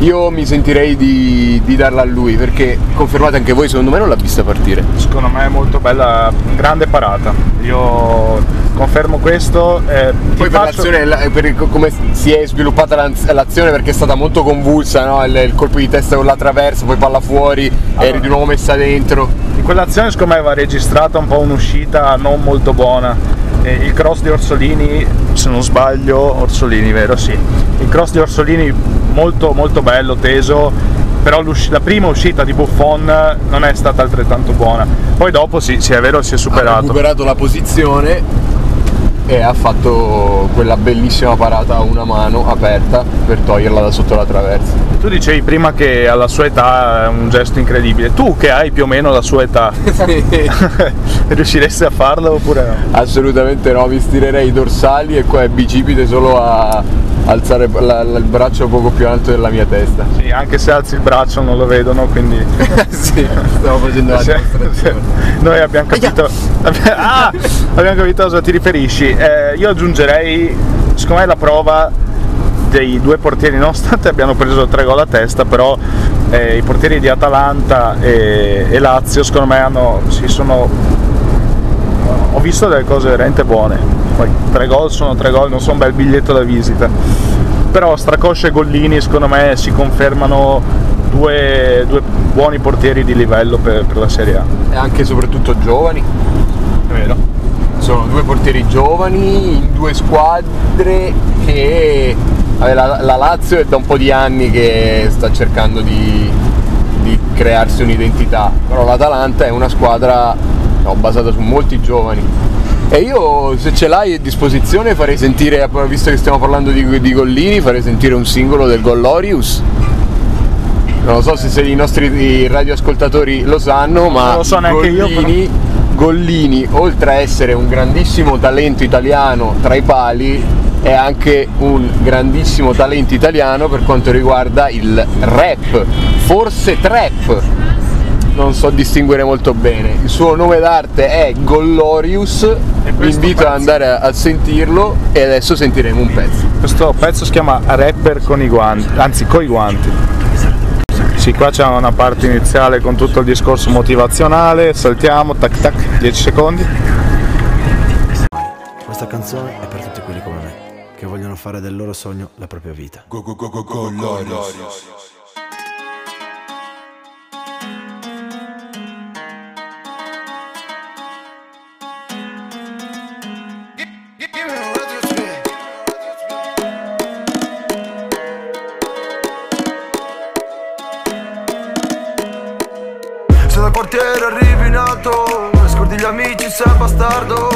io mi sentirei di, di darla a lui perché confermate anche voi, secondo me non l'ha vista partire. Secondo me è molto bella, grande parata. Io confermo questo. eh, Poi per faccio- l'azione, la- per come si è sviluppata l'az- l'azione perché è stata molto convulsa, no? il, il colpo di testa con la traversa, poi palla fuori, eri di nuovo messa dentro. In quell'azione secondo me va registrata un po' un'uscita non molto buona. Eh, il cross di Orsolini, se non sbaglio, Orsolini, vero? Sì. Il cross di Orsolini molto molto bello, teso, però la prima uscita di Buffon non è stata altrettanto buona. Poi dopo sì, sì è vero, si è Ha superato. recuperato la posizione e ha fatto quella bellissima parata a una mano aperta per toglierla da sotto la traversa. Tu dicevi prima che alla sua età è un gesto incredibile. Tu che hai più o meno la sua età, [LAUGHS] [LAUGHS] riusciresti a farlo oppure no? Assolutamente no, mi stirerei i dorsali e qua è bicipite solo a alzare la- la- il braccio poco più alto della mia testa. Sì, anche se alzi il braccio non lo vedono, quindi... [LAUGHS] sì, stavo facendo la dimostrazione. Noi abbiamo capito, [LAUGHS] ah, abbiamo capito a cosa ti riferisci. Eh, io aggiungerei, secondo me la prova dei due portieri, nonostante [LAUGHS] abbiano preso tre gol a testa, però eh, i portieri di Atalanta e, e Lazio secondo me hanno, si sono ho visto delle cose veramente buone. Poi tre gol sono tre gol, non sono un bel biglietto da visita. Però Stracoscia e Gollini secondo me si confermano due, due buoni portieri di livello per, per la Serie A. E anche e soprattutto giovani. È vero. Sono due portieri giovani in due squadre che vabbè, la, la Lazio è da un po' di anni che sta cercando di, di crearsi un'identità, però l'Atalanta è una squadra no, basata su molti giovani. E io se ce l'hai a disposizione farei sentire, visto che stiamo parlando di, di Gollini, farei sentire un singolo del Gollorius. Non lo so se, se i nostri radioascoltatori lo sanno, ma lo so neanche io, Gollini, Gollini, oltre a essere un grandissimo talento italiano tra i pali, è anche un grandissimo talento italiano per quanto riguarda il rap, forse trap. Non so distinguere molto bene. Il suo nome d'arte è Gollorius. Vi invito ad andare a, a sentirlo e adesso sentiremo un pezzo. Questo pezzo si chiama Rapper con i guanti, anzi coi guanti. Sì, qua c'è una parte iniziale con tutto il discorso motivazionale, saltiamo, tac tac, 10 secondi. Questa canzone è per tutti quelli come me, che vogliono fare del loro sogno la propria vita. Se bastardo.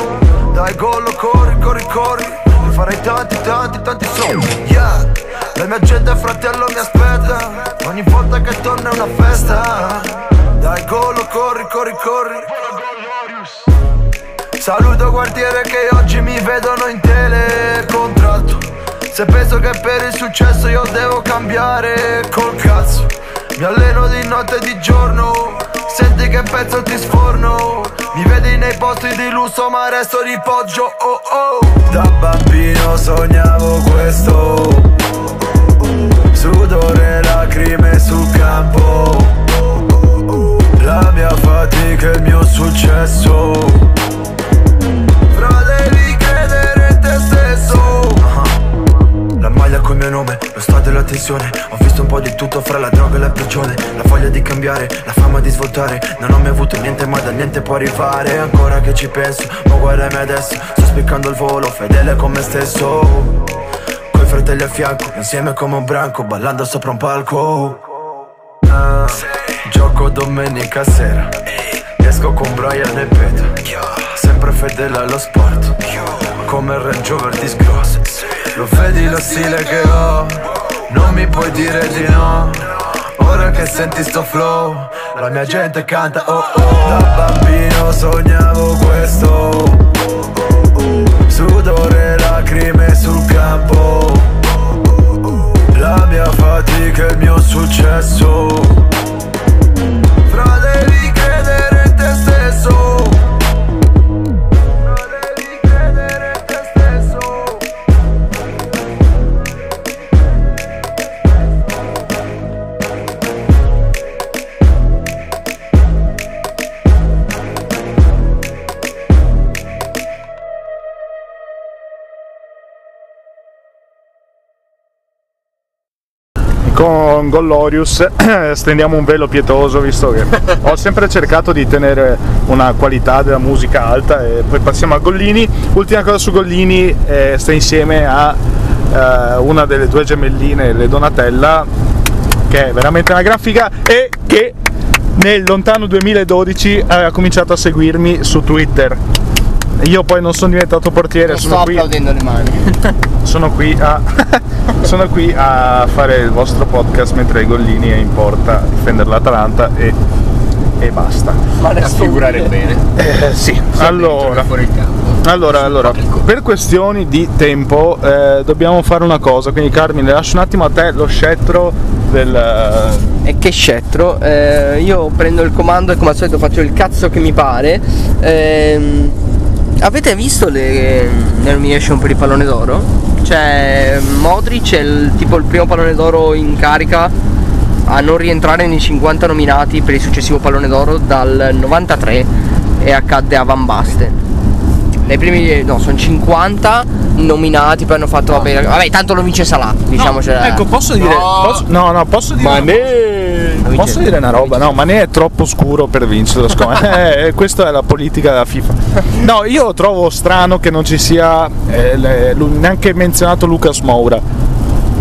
Dai gollo corri, corri, corri. E farai tanti, tanti, tanti soldi. Yeah. La mia gente fratello mi aspetta. Ogni volta che torna è una festa. Dai gollo corri, corri, corri. Saluto quartiere che oggi mi vedono in telecontratto Se penso che per il successo io devo cambiare col cazzo. Mi alleno di notte e di giorno Senti che pezzo ti sforno. Mi vedi nei posti di lusso ma resto di poggio oh oh. Da bambino sognavo questo. Sudore, lacrime sul campo. La mia fatica e il mio successo maglia col mio nome, lo stato e la tensione. Ho visto un po' di tutto fra la droga e la prigione. La voglia di cambiare, la fama di svoltare. Non ho mai avuto niente ma da niente può arrivare. Ancora che ci penso, ma guardami adesso. Sto spiccando il volo, fedele con me stesso. Coi fratelli a fianco, insieme come un branco Ballando sopra un palco. Ah, Gioco domenica sera Esco con Brian e Peter Sempre fedele allo sport. Come il Range Rover disgrosso Lo vedi lo stile che ho? Non mi puoi dire di no. Ora che senti sto flow La mia gente canta oh oh. Da bambino sognavo questo. Sudore, lacrime sul campo. La mia fatica e il mio successo Gollorius [CLEARS THROAT] stendiamo un velo pietoso visto che [LAUGHS] ho sempre cercato di tenere una qualità della musica alta e poi passiamo a Gollini. Ultima cosa su Gollini, eh, sta insieme a eh, una delle due gemelline, le Donatella, che è veramente una grafica e che nel lontano 2012 aveva cominciato a seguirmi su Twitter. Io poi non sono diventato portiere, Non sto sono qui applaudendo le mani. [LAUGHS] sono qui a [LAUGHS] sono qui a fare il vostro podcast mentre Gollini è in porta a difendere l'Atalanta e, e basta. A figurare bene. Eh, sì, allora, Fuori il campo. allora, allora, per questioni di tempo eh, dobbiamo fare una cosa, quindi Carmine lascio un attimo a te lo scettro del... E che scettro, eh, io prendo il comando e come al solito faccio il cazzo che mi pare. Ehm, avete visto le, le nomination per il pallone d'oro? C'è Modric è il, tipo il primo pallone d'oro in carica a non rientrare nei 50 nominati per il successivo pallone d'oro dal 93 e accadde a Van Basten. Nei primi no, sono 50 nominati, poi hanno fatto vabbè, vabbè tanto lo vince Salah, diciamocela. ecco, posso dire... No. posso- no, no, posso dire... Ma una ne... Posso dire una roba? No, ma ne è troppo scuro per vincere secondo me. [LAUGHS] Eh, questa è la politica della FIFA. No, io trovo strano che non ci sia eh, neanche menzionato Lucas Moura.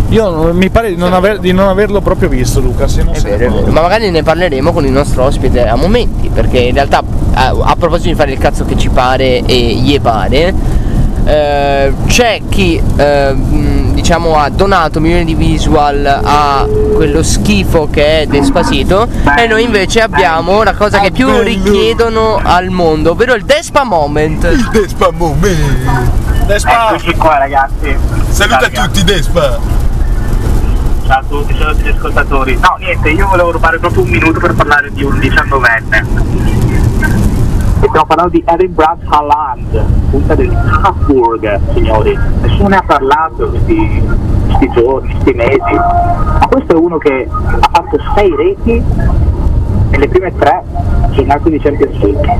Io mi pare di non, aver- di non averlo proprio visto, Lucas. io non È se vero, vero. Ma magari ne parleremo con il nostro ospite a momenti, perché in realtà a, a proposito di fare il cazzo che ci pare e gli pare, eh, c'è chi eh, diciamo ha donato milioni di visual a quello schifo che è Despacito e noi invece abbiamo la cosa che più richiedono al mondo, ovvero il Despa Moment. Despa, Eccoci qua ragazzi. Saluta Ciao, tutti Despa. Ciao a tutti, ciao a tutti gli ascoltatori. No, niente, io volevo rubare proprio un minuto per parlare di un diciannovenne. E stiamo parlando di Erin Brad Haaland, punta del Habsburg, signori. Nessuno ne ha parlato questi, questi giorni, questi mesi. Ma questo è uno che ha fatto sei reti nelle prime tre giornate di Champions League.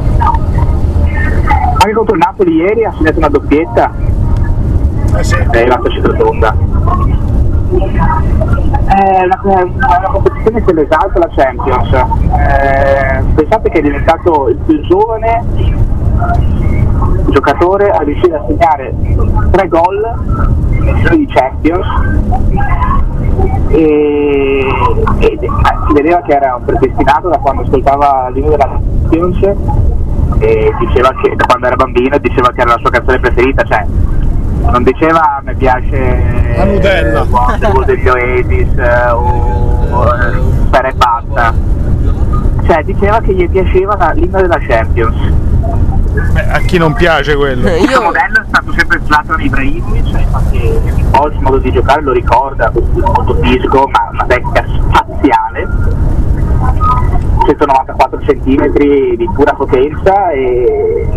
Anche contro il Napoli ieri ha segnato una doppietta eh sì. è la cifra tonda. È una, una competizione che lo esalta la Champions. Eh, pensate che è diventato il più giovane giocatore a riuscire a segnare tre gol di Champions. E, e si vedeva che era predestinato da quando ascoltava l'inno della Champions e diceva che da quando era bambino diceva che era la sua canzone preferita, cioè non diceva mi piace La Nutella." eh, degli Oasis eh, o eh, e basta cioè diceva che gli piaceva la- l'inno della Champions Beh, a chi non piace quello? il suo Io modello è stato sempre Zlatan Ibrahimovic cioè, infatti un po' il modo di giocare lo ricorda molto fisico ma una tecnica spaziale 194 cm di pura potenza e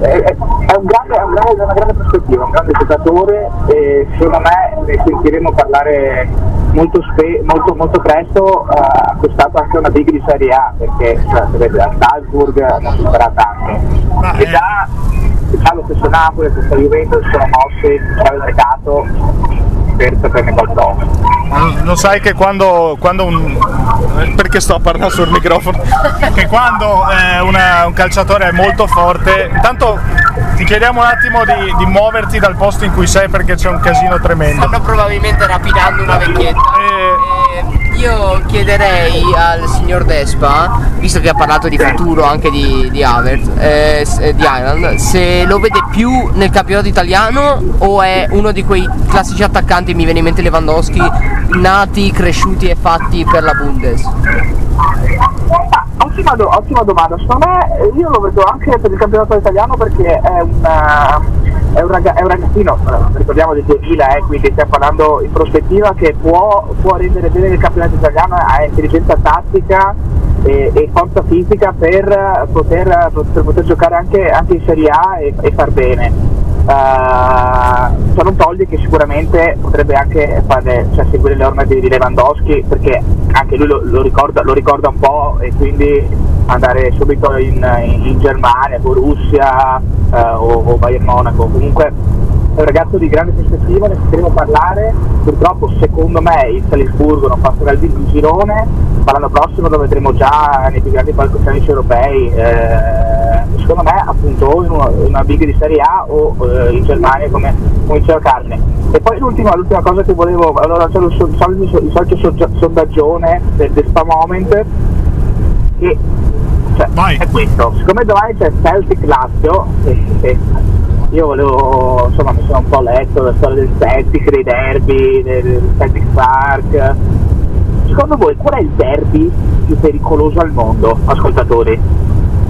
è, è- è un grande, è un grande- è una grande prospettiva, un grande giocatore e secondo me ne sentiremo parlare molto, spe- molto, molto presto, eh, ha costato anche una big di Serie A perché cioè, sapete, a Salzburg non si farà tanto. Ma, E eh. già, già lo stesso Napoli, lo stesso Juventus sono mossi, il mercato per saperne qualcosa. Lo- sai che quando, quando un. eh, perché sto a parlare sul microfono? [LAUGHS] Che quando eh, una- un calciatore è molto forte, intanto ti chiediamo un attimo di, di muoverti dal posto in cui sei perché c'è un casino tremendo. stanno probabilmente rapinando una vecchietta. Eh, Eh, io chiederei al signor Despa, visto che ha parlato di futuro anche di, di Havertz, eh, eh, di Ireland, se lo vede più nel campionato italiano o è uno di quei classici attaccanti, mi viene in mente Lewandowski, nati, cresciuti e fatti per la Bundes? Ah, ottima, do- ottima domanda, secondo me eh, io lo vedo anche per il campionato italiano perché è, una- è un, raga- è un ragazzino, eh, ricordiamo del 2000, eh, quindi stiamo parlando in prospettiva che può, può rendere bene il campionato italiano, ha intelligenza tattica e, e forza fisica per poter, per poter giocare anche, anche in Serie A e, e far bene. Uh, ciò non toglie che sicuramente potrebbe anche fare, cioè, seguire le orme di Lewandowski perché anche lui lo, lo ricorda, lo ricorda un po' e quindi andare subito in, in- in Germania, Borussia eh, o, o Bayern Monaco. Comunque è un ragazzo di grande prospettiva, ne sentiremo parlare, purtroppo secondo me il Salisburgo non passerà il girone, ma l'anno prossimo lo vedremo già nei più grandi palcoscenici europei, eh, secondo me appunto in una, una big di Serie A o eh, in Germania come, come diceva Carne. E poi l'ultima, l'ultima cosa che volevo, allora c'è il solito, il solito so- sondaggione del, del Spa Moment. Che cioè, è questo, siccome domani c'è Celtic Lazio io volevo, insomma mi sono un po' letto la storia del Celtic, dei derby, del, Celtic Park. Secondo voi qual è il derby più pericoloso al mondo, ascoltatori?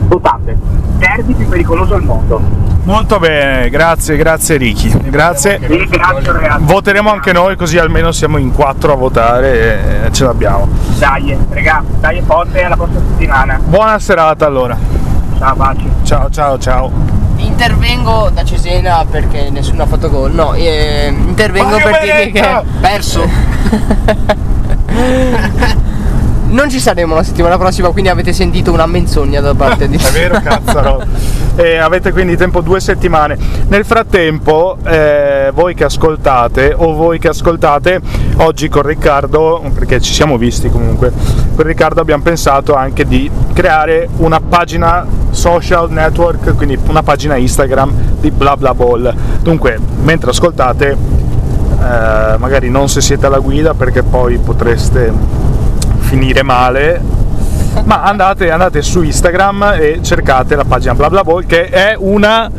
Votate. Derby più pericoloso al mondo. Molto bene, grazie, grazie Ricky. Grazie. Sì, grazie ragazzi. Voteremo anche noi così almeno siamo in quattro a votare e ce l'abbiamo. Dai, ragazzi, dai forte alla prossima settimana. Buona serata allora. Ciao, baci. Ciao ciao ciao. Intervengo da Cesena perché nessuno ha fatto gol. No, eh, intervengo Mario per dirvi che Beretta! [LAUGHS] perso. [LAUGHS] non ci saremo la settimana prossima, quindi avete sentito una menzogna da parte di [LAUGHS] È vero, cazzaro. [LAUGHS] E avete quindi tempo due settimane. Nel frattempo, eh, voi che ascoltate o voi che ascoltate, oggi con Riccardo, perché ci siamo visti comunque, con Riccardo abbiamo pensato anche di creare una pagina social network, quindi una pagina Instagram di bla bla ball. Dunque, mentre ascoltate, eh, magari non se siete alla guida perché poi potreste finire male ma andate, andate su Instagram e cercate la pagina bla che è una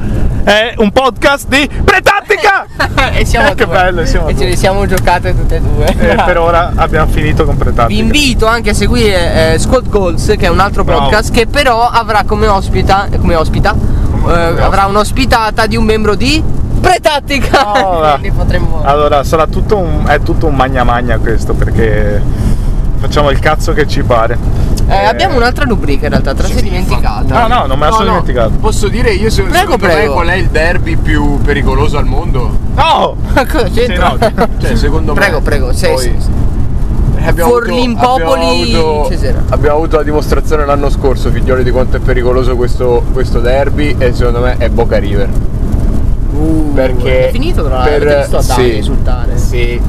è un podcast di Pretattica [LAUGHS] e siamo che due. bello siamo e ce le siamo giocate tutte e due. E per [LAUGHS] ora abbiamo finito con Vi Pretattica invito anche a seguire eh, Scott Goals, che è un altro Bravo. podcast che però avrà come ospita, come ospita eh, avrà un'ospitata di un membro di Pretattica. [LAUGHS] Quindi potremmo allora, sarà tutto un, è tutto un magna magna questo perché facciamo il cazzo che ci pare Eh, abbiamo un'altra rubrica in realtà, te la sei dimenticata. Ah no, non me la sono dimenticato Posso dire io se, Prego, secondo me prego. qual è il derby più pericoloso al mondo? No! Cosa c'entra? Sì, no. [LAUGHS] Cioè, secondo me. Prego, prego, sì, poi- sì, sì. Eh, abbiamo Forlimpopoli, abbiamo avuto, abbiamo avuto la dimostrazione l'anno scorso, figlioli, di quanto è pericoloso questo, questo derby e secondo me è Boca River. Uh, Perché è finito tra l'altro, per- sì. risultare. Sì.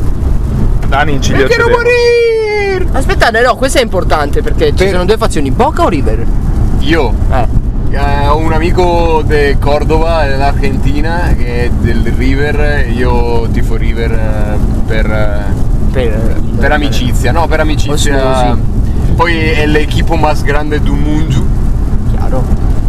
Dani in non cedevole. morire? Aspettate, no, questo è importante perché ci Per- sono due fazioni, Boca o River? Io Eh. eh, ho un amico di Cordova, dell'Argentina, che è del River, io tifo River eh, per, eh, Per, per amicizia, no, per amicizia. Osmosi. Poi è l'equipo más grande del mondo. Chiaro.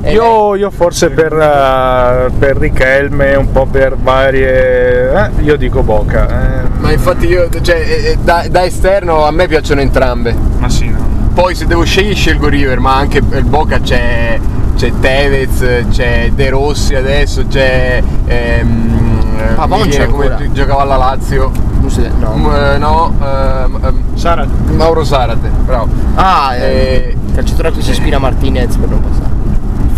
Eh, Io, io forse per, eh, per Richelme, un po' per varie... eh, io dico Boca. eh. Ma infatti io, cioè, eh, da, da esterno a me piacciono entrambe. Ma sì, no. Poi se devo scegliere scelgo River, ma anche il Boca c'è, c'è Tevez, c'è De Rossi adesso, c'è... Ehm, Pavon mi viene c'è come giocava alla Lazio. no. Mm, eh, no, ehm, ehm, Sara, Mauro Sarate, bravo. Ah, eh, Eh, calciatore a cui si ispira Martinez per non passare.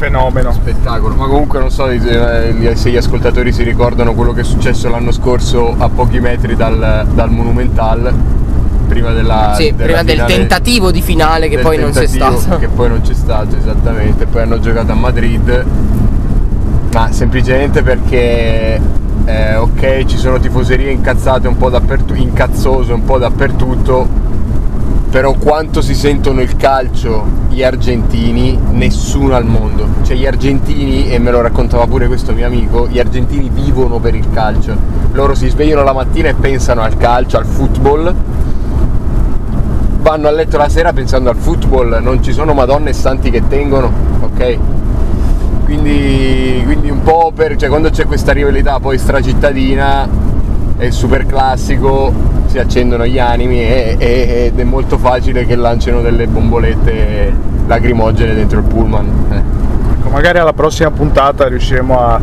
Fenomeno. spettacolo. Ma comunque non so eh, se gli ascoltatori si ricordano quello che è successo l'anno scorso a pochi metri dal, dal Monumental. Prima della. sì, della prima del finale- tentativo di finale che del poi non c'è stato. Che poi non c'è stato, esattamente. Poi hanno giocato a Madrid. Ma semplicemente perché. eh, ok, ci sono tifoserie incazzate un po' dappertutto, incazzose un po' dappertutto. Però quanto si sentono il calcio gli argentini, nessuno al mondo. Cioè gli argentini, e me lo raccontava pure questo mio amico, gli argentini vivono per il calcio. Loro si svegliano la mattina e pensano al calcio, al football, vanno a letto la sera pensando al football, non ci sono madonne e santi che tengono, ok? Quindi, quindi un po' per, cioè quando c'è questa rivalità poi stracittadina è super classico, si accendono gli animi e- e- ed è molto facile che lanciano delle bombolette lacrimogene dentro il pullman. eh. Ecco, magari alla prossima puntata riusciremo a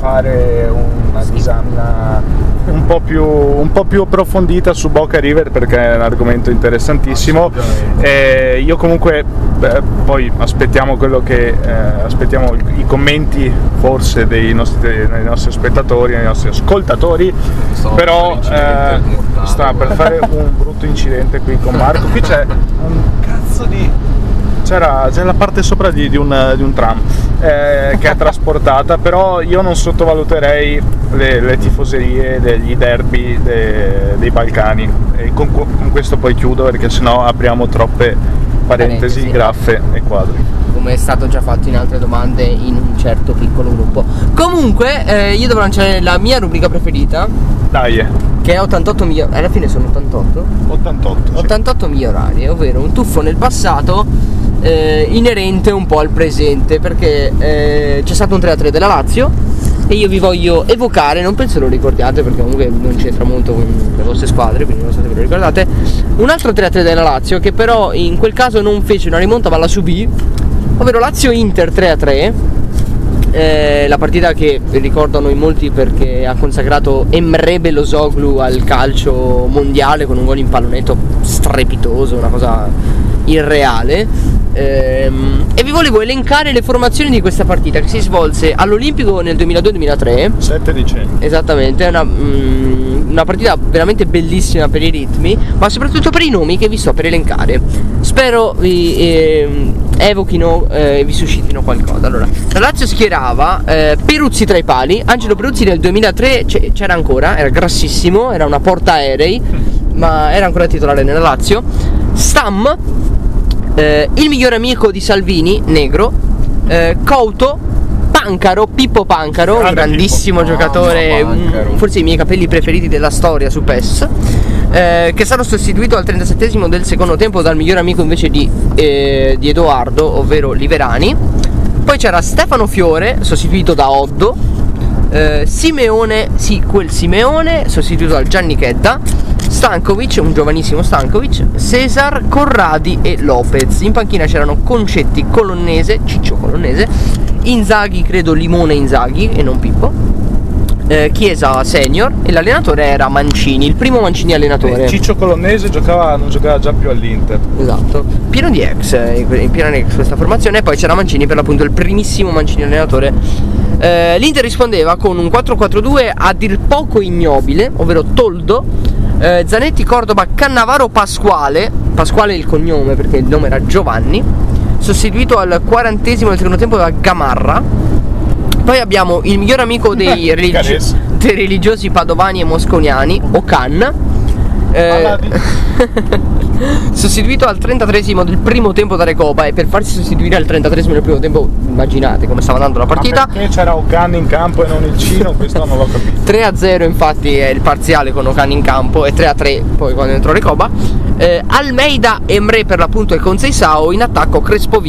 fare una disamina un po' più, un po' più approfondita su Boca River perché è un argomento interessantissimo. Assolutamente. E io comunque beh, poi aspettiamo quello che eh, aspettiamo i, commenti forse dei nostri, dei nostri spettatori, dei nostri ascoltatori. Stavo Però per eh, sta per fare un brutto incidente qui con Marco. Qui c'è un cazzo di c'era, c'è la parte sopra di, di un, di un tram eh, che è trasportata, però io non sottovaluterei le, le tifoserie degli derby de- dei Balcani. E con, con questo poi chiudo perché sennò apriamo troppe parentesi, Parentesi. graffe e quadri. come è stato già fatto in altre domande in un certo piccolo gruppo. Comunque, eh, io devo lanciare la mia rubrica preferita, Dai, che è 88 migliorari. Alla fine sono 88? 88. sì. 88 migliorari, ovvero un tuffo nel passato eh, inerente un po' al presente, perché eh, c'è stato un 3-3 della Lazio e io vi voglio evocare, non penso lo ricordiate perché comunque non c'entra molto con le vostre squadre, quindi non so se ve lo ricordate, un altro 3-3 della Lazio che però in quel caso non fece una rimonta ma la subì, ovvero Lazio-Inter 3-3. Eh, la partita che ricordano in molti perché ha consacrato Emre Belosoglu al calcio mondiale con un gol in pallonetto strepitoso, una cosa irreale. Ehm, e vi volevo elencare le formazioni di questa partita che si svolse all'Olimpico nel 2002-2003 7 dicembre. Esattamente, è una, mm, una partita veramente bellissima per i ritmi, ma soprattutto per i nomi che vi sto per elencare. Spero vi ehm, evochino e vi suscitino qualcosa. Allora, la Lazio schierava eh, Peruzzi tra i pali, Angelo Peruzzi nel 2003 c'è- c'era ancora, era grassissimo, era una porta aerei, ma era ancora titolare nella Lazio. Stam, eh, il migliore amico di Salvini, negro, eh, Couto, Pancaro, Pippo Pancaro, un grandissimo Pippo. giocatore, Pancaro. un- forse i miei capelli preferiti della storia su PES, eh, che stato sostituito al 37 del secondo tempo dal migliore amico invece di, eh, di Edoardo, ovvero Liverani. Poi c'era Stefano Fiore, sostituito da Oddo, eh, Simeone, sì, quel Simeone, sostituito dal Gianni Chedda, Stankovic, un giovanissimo Stankovic, Cesar, Corradi e Lopez. In panchina c'erano Concetti, Colonnese, Ciccio Colonnese, Inzaghi, credo Limone Inzaghi e non Pippo. eh, Chiesa senior e l'allenatore era Mancini, il primo Mancini allenatore. Ciccio Colonnese giocava, non giocava già più all'Inter. Esatto, pieno di ex, eh, in piena di ex questa formazione e poi c'era Mancini per l'appunto il primissimo Mancini allenatore. Eh, L'Inter rispondeva con un 4-4-2 a dir poco ignobile, ovvero Toldo, eh, Zanetti, Cordoba, Cannavaro, Pasquale, Pasquale è il cognome perché il nome era Giovanni, sostituito al quarantesimo del secondo tempo da Gamarra. Poi abbiamo il miglior amico dei, [LAUGHS] religi- dei religiosi padovani e mosconiani, Ocan. Eh, [LAUGHS] sostituito al 33esimo del primo tempo da Recoba e per farsi sostituire al 33esimo del primo tempo immaginate come stava andando la partita Ma perché c'era Ocan in campo e non il Cino? Questo non l'ho capito. [LAUGHS] 3-0 infatti è il parziale con Ocan in campo e 3-3 poi quando entrò Recoba eh, Almeida Emre per l'appunto e Conceisao in attacco Crespo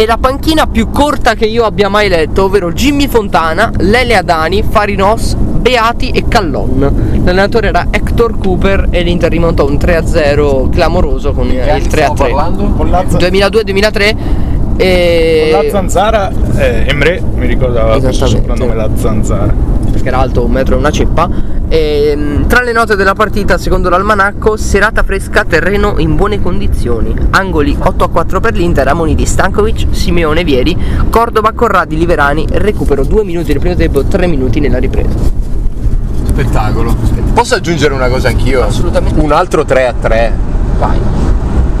E la panchina più corta che io abbia mai letto ovvero Jimmy Fontana, Lele Adani, Farinos, Beati e Callon l'allenatore era Hector Cooper e l'Inter rimontò un 3-0 clamoroso con il anni stiamo 3-3 parlando? Con la, za- 2002-2003 e... con la zanzara, eh, Emre mi ricordava Esattamente. soprannome, la zanzara. perché era alto un metro e una ceppa. E, mh, tra le note della partita, secondo l'almanacco, serata fresca, terreno in buone condizioni. Angoli 8 a 4 per l'Inter, Amoni di Stankovic, Simeone Vieri, Cordova, Corradi, Liverani, recupero 2 minuti nel primo tempo, 3 minuti nella ripresa. Spettacolo. Posso aggiungere una cosa anch'io? Assolutamente. Un altro 3 a 3 Vai.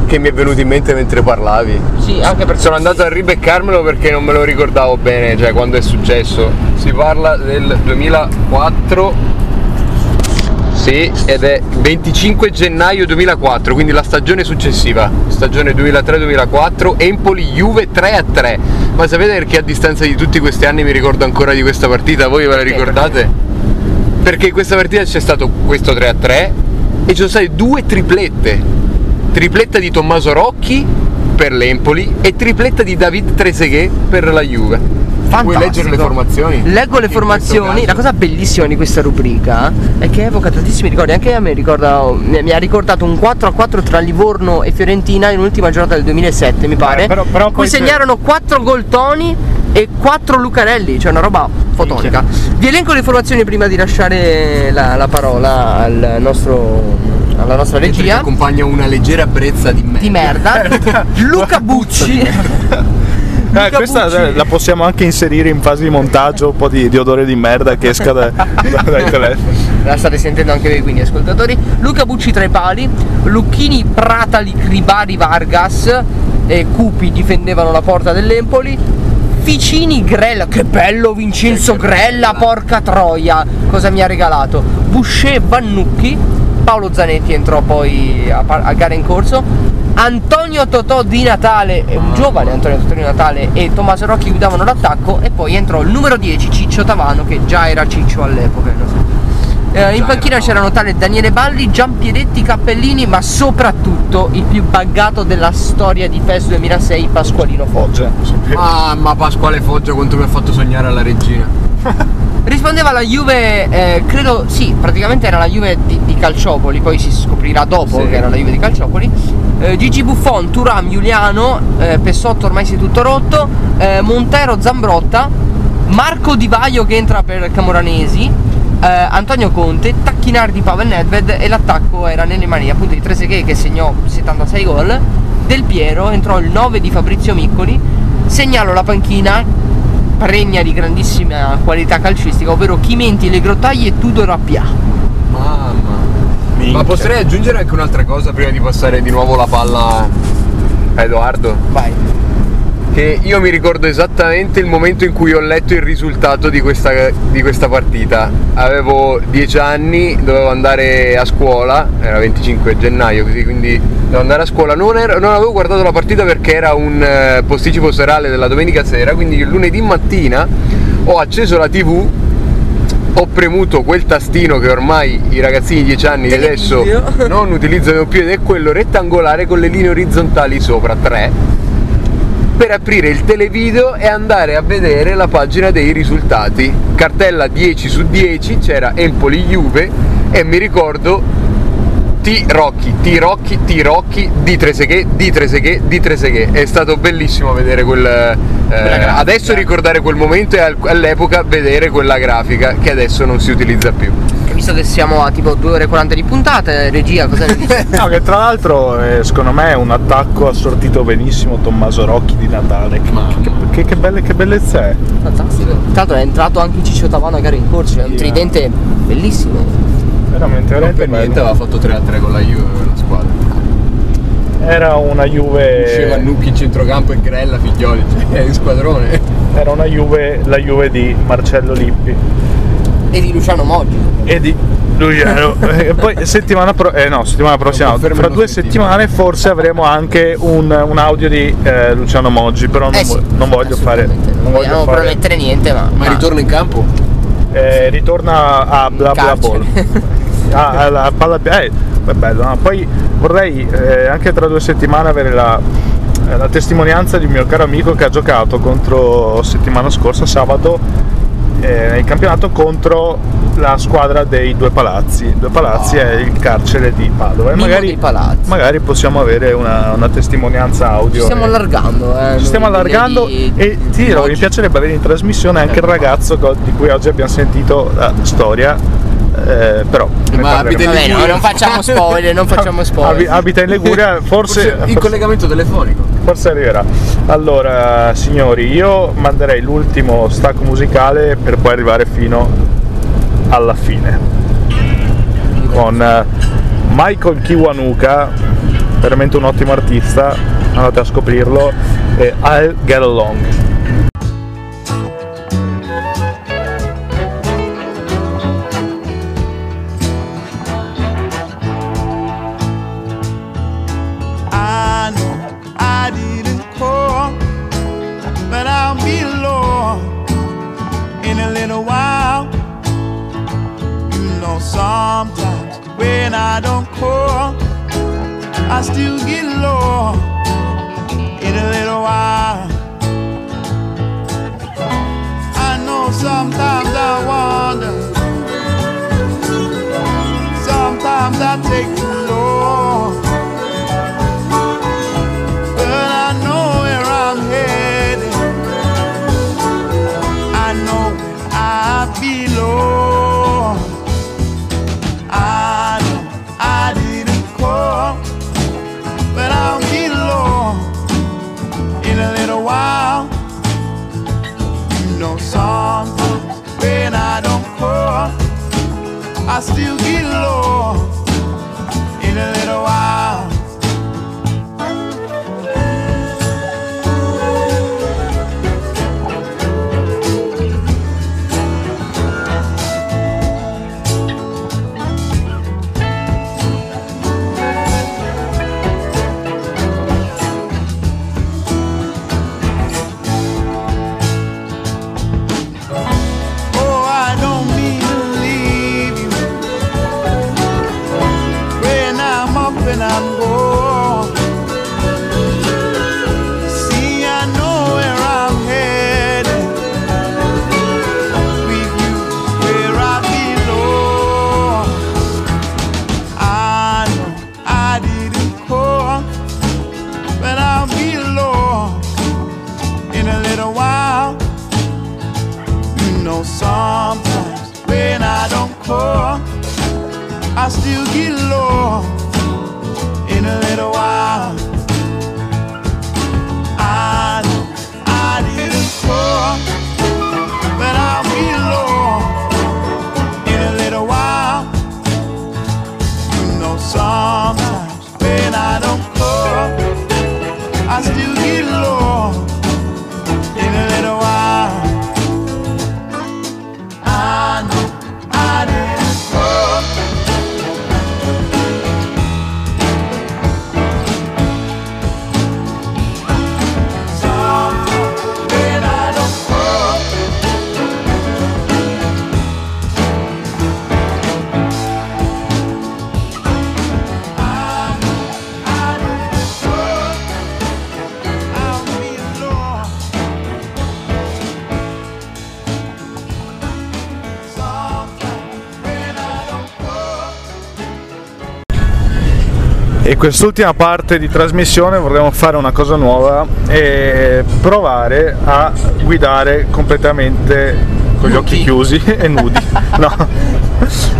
che mi è venuto in mente mentre parlavi. Sì, anche perché Sono andato a ribeccarmelo perché non me lo ricordavo bene, cioè quando è successo. Si parla del 2004. Sì, ed è 25 gennaio 2004, quindi la stagione successiva, stagione 2003-2004, Empoli Juve 3 a 3. Ma sapete perché a distanza di tutti questi anni mi ricordo ancora di questa partita? Voi ve la ricordate? Perché in questa partita c'è stato questo 3 a 3 e ci sono state due triplette. Tripletta di Tommaso Rocchi per l'Empoli e tripletta di David Trezeguet per la Juve. Vuoi Fantastico. leggere le formazioni? Leggo le formazioni, la cosa bellissima di questa rubrica è che evoca tantissimi ricordi, anche a me ricorda, mi ha ricordato un 4 a 4 tra Livorno e Fiorentina in ultima giornata del 2007 mi pare, Eh, però- però poi se- segnarono 4 gol Toni e 4 Lucarelli, cioè una roba fotonica. Vi elenco le formazioni prima di lasciare la, la parola al nostro, alla nostra Mentre regia. accompagna una leggera brezza di merda. Di merda, [LAUGHS] Luca Bucci. Eh, questa Bucci. eh, la possiamo anche inserire in fase di montaggio, un po' di, di odore di merda che esca da- da- dai [LAUGHS] telefoni. La state sentendo anche voi quindi ascoltatori Luca Bucci tra i pali Lucchini, Pratali, Cribari, Vargas e Cupi difendevano la porta dell'Empoli Ficini Grella, che bello Vincenzo Grella, porca troia, cosa mi ha regalato? Boucher Vannucchi, Paolo Zanetti entrò poi a, par- a gara in corso, Antonio Totò di Natale, un giovane Antonio Totò di Natale e Tommaso Rocchi guidavano l'attacco e poi entrò il numero 10 Ciccio Tavano che già era Ciccio all'epoca. Eh, in panchina c'erano tale Daniele Balli, Giampiedetti, Cappellini, ma soprattutto il più buggato della storia di PES 2006, Pasqualino Foggia. Mamma Pasquale Foggia quanto mi ha fatto sognare alla regina. [LAUGHS] [LAUGHS] Rispondeva alla Juve, eh, credo, sì, praticamente era la Juve di, di Calciopoli, poi si scoprirà dopo Sì. che era la Juve di Calciopoli. Eh, Gigi Buffon, Turam, Giuliano, eh, Pessotto ormai si è tutto rotto, eh, Montero, Zambrotta, Marco Di Vaio che entra per Camoranesi, eh, Antonio Conte, Tacchinardi, Pavel Nedved e l'attacco era nelle mani appunto di Trezeguet che segnò 76 gol, Del Piero entrò il 9 di Fabrizio Miccoli, segnalo la panchina pregna di grandissima qualità calcistica, ovvero Chimenti, Le Grottaglie e Tudor Appia. Mamma. Minchia. Ma potrei aggiungere anche un'altra cosa prima di passare di nuovo la palla a Edoardo? Vai. Che io mi ricordo esattamente il momento in cui ho letto il risultato di questa, di questa partita. Avevo 10 anni, dovevo andare a scuola, era 25 gennaio così, quindi dovevo andare a scuola. Non, ero- non avevo guardato la partita perché era un eh, posticipo serale della domenica sera, quindi il lunedì mattina ho acceso la tv, ho premuto quel tastino che ormai i ragazzini di 10 anni di adesso [LAUGHS] non utilizzano più ed è quello rettangolare con le linee orizzontali sopra, 3 per aprire il televideo e andare a vedere la pagina dei risultati. Cartella 10 su 10, c'era Empoli Juve e mi ricordo T Rocchi, T Rocchi, T Rocchi, di Treseghe, di Treseghe, di Treseghe. È stato bellissimo vedere quel. eh, adesso ricordare quel momento e al- all'epoca vedere quella grafica che adesso non si utilizza più. E visto che siamo a tipo 2 ore e 40 di puntata, regia cosa ne dice? [LAUGHS] No, che tra l'altro eh, secondo me è un attacco assortito benissimo Tommaso Rocchi di Natale. Che, che- che- che belle- che bellezza è. Fantastico. Tra l'altro è entrato anche Ciccio Tavano a gara in corso, è un Sì, tridente bellissimo. Veramente, Non veramente per niente aveva fatto 3 a 3 con la Juve la squadra. Era una Juve. Usceva Nucchi in centrocampo e Grella Figlioli, [LAUGHS] cioè in squadrone. Era una Juve, la Juve di Marcello Lippi. E di Luciano Moggi. e di Luciano. [LAUGHS] E poi settimana, pro- eh, no, settimana prossima, fra due settimane forse avremo anche un, un audio di eh, Luciano Moggi, però non, Eh sì, vo- non voglio fare... Non vogliamo fare promettere niente, ma. Ma ritorna in campo? eh, ritorna a bla bla ball. [LAUGHS] Ah, alla palla eh, è bello, no? poi vorrei eh, anche tra due settimane avere la, eh, la testimonianza di un mio caro amico che ha giocato contro settimana scorsa sabato eh, nel campionato contro la squadra dei Due Palazzi. Due Palazzi è il carcere di Padova e magari, Palazzi. magari possiamo avere una, una testimonianza audio. Ci stiamo eh. allargando, eh. Ci stiamo allargando di- e ti dirò, mi piacerebbe avere in trasmissione anche il ragazzo co- di cui oggi abbiamo sentito la storia. Eh, però Ma abita in Vabbè, no, Liguria. non facciamo spoiler, non facciamo spoiler. abita in Liguria, [LAUGHS] forse, Forse forse, collegamento telefonico. forse arriverà. Allora, signori, io manderei l'ultimo stacco musicale per poi arrivare fino alla fine. Con eh, Michael Kiwanuka, veramente un ottimo artista, andate a scoprirlo, e I'll Get Along. When I don't call, I still get low quest'ultima parte di trasmissione vorremmo fare una cosa nuova e provare a guidare completamente con gli occhi chiusi [LAUGHS] e nudi. [LAUGHS] No,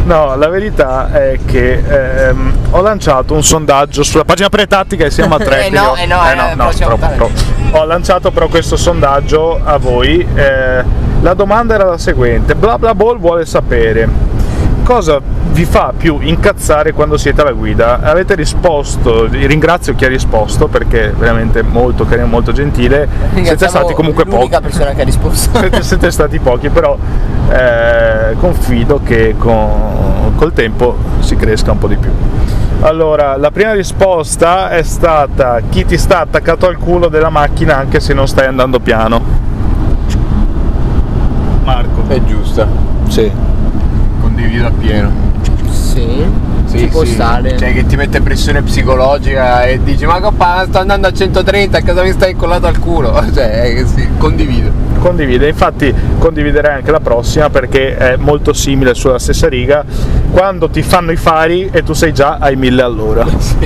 no la verità è che ehm, ho lanciato un sondaggio sulla pagina pretattica che si chiama Trap. Eh no, eh no, eh, prossima troppo, puntata. troppo. Ho lanciato però questo sondaggio a voi. eh, la domanda era la seguente: Bla bla ball vuole sapere cosa vi fa più incazzare quando siete alla guida? Avete risposto, ringrazio chi ha risposto perché è veramente molto carino, molto gentile. Siete stati comunque pochi. l'unica persona che ha risposto. [LAUGHS] Siete, siete stati pochi, però eh, confido che con, col tempo si cresca un po' di più. Allora, la prima risposta è stata chi ti sta attaccato al culo della macchina anche se non stai andando piano. Marco. È giusta. Sì. Condivido appieno. sì. Sì, Ci può sì. stare. Cioè che ti mette pressione psicologica e dici ma coppa sto andando a 130 cosa mi stai incollato al culo? [LAUGHS] Cioè eh, sì, condivido. condivide, infatti condividerei anche la prossima perché è molto simile sulla stessa riga quando ti fanno i fari e tu sei già ai 1000 all'ora [LAUGHS]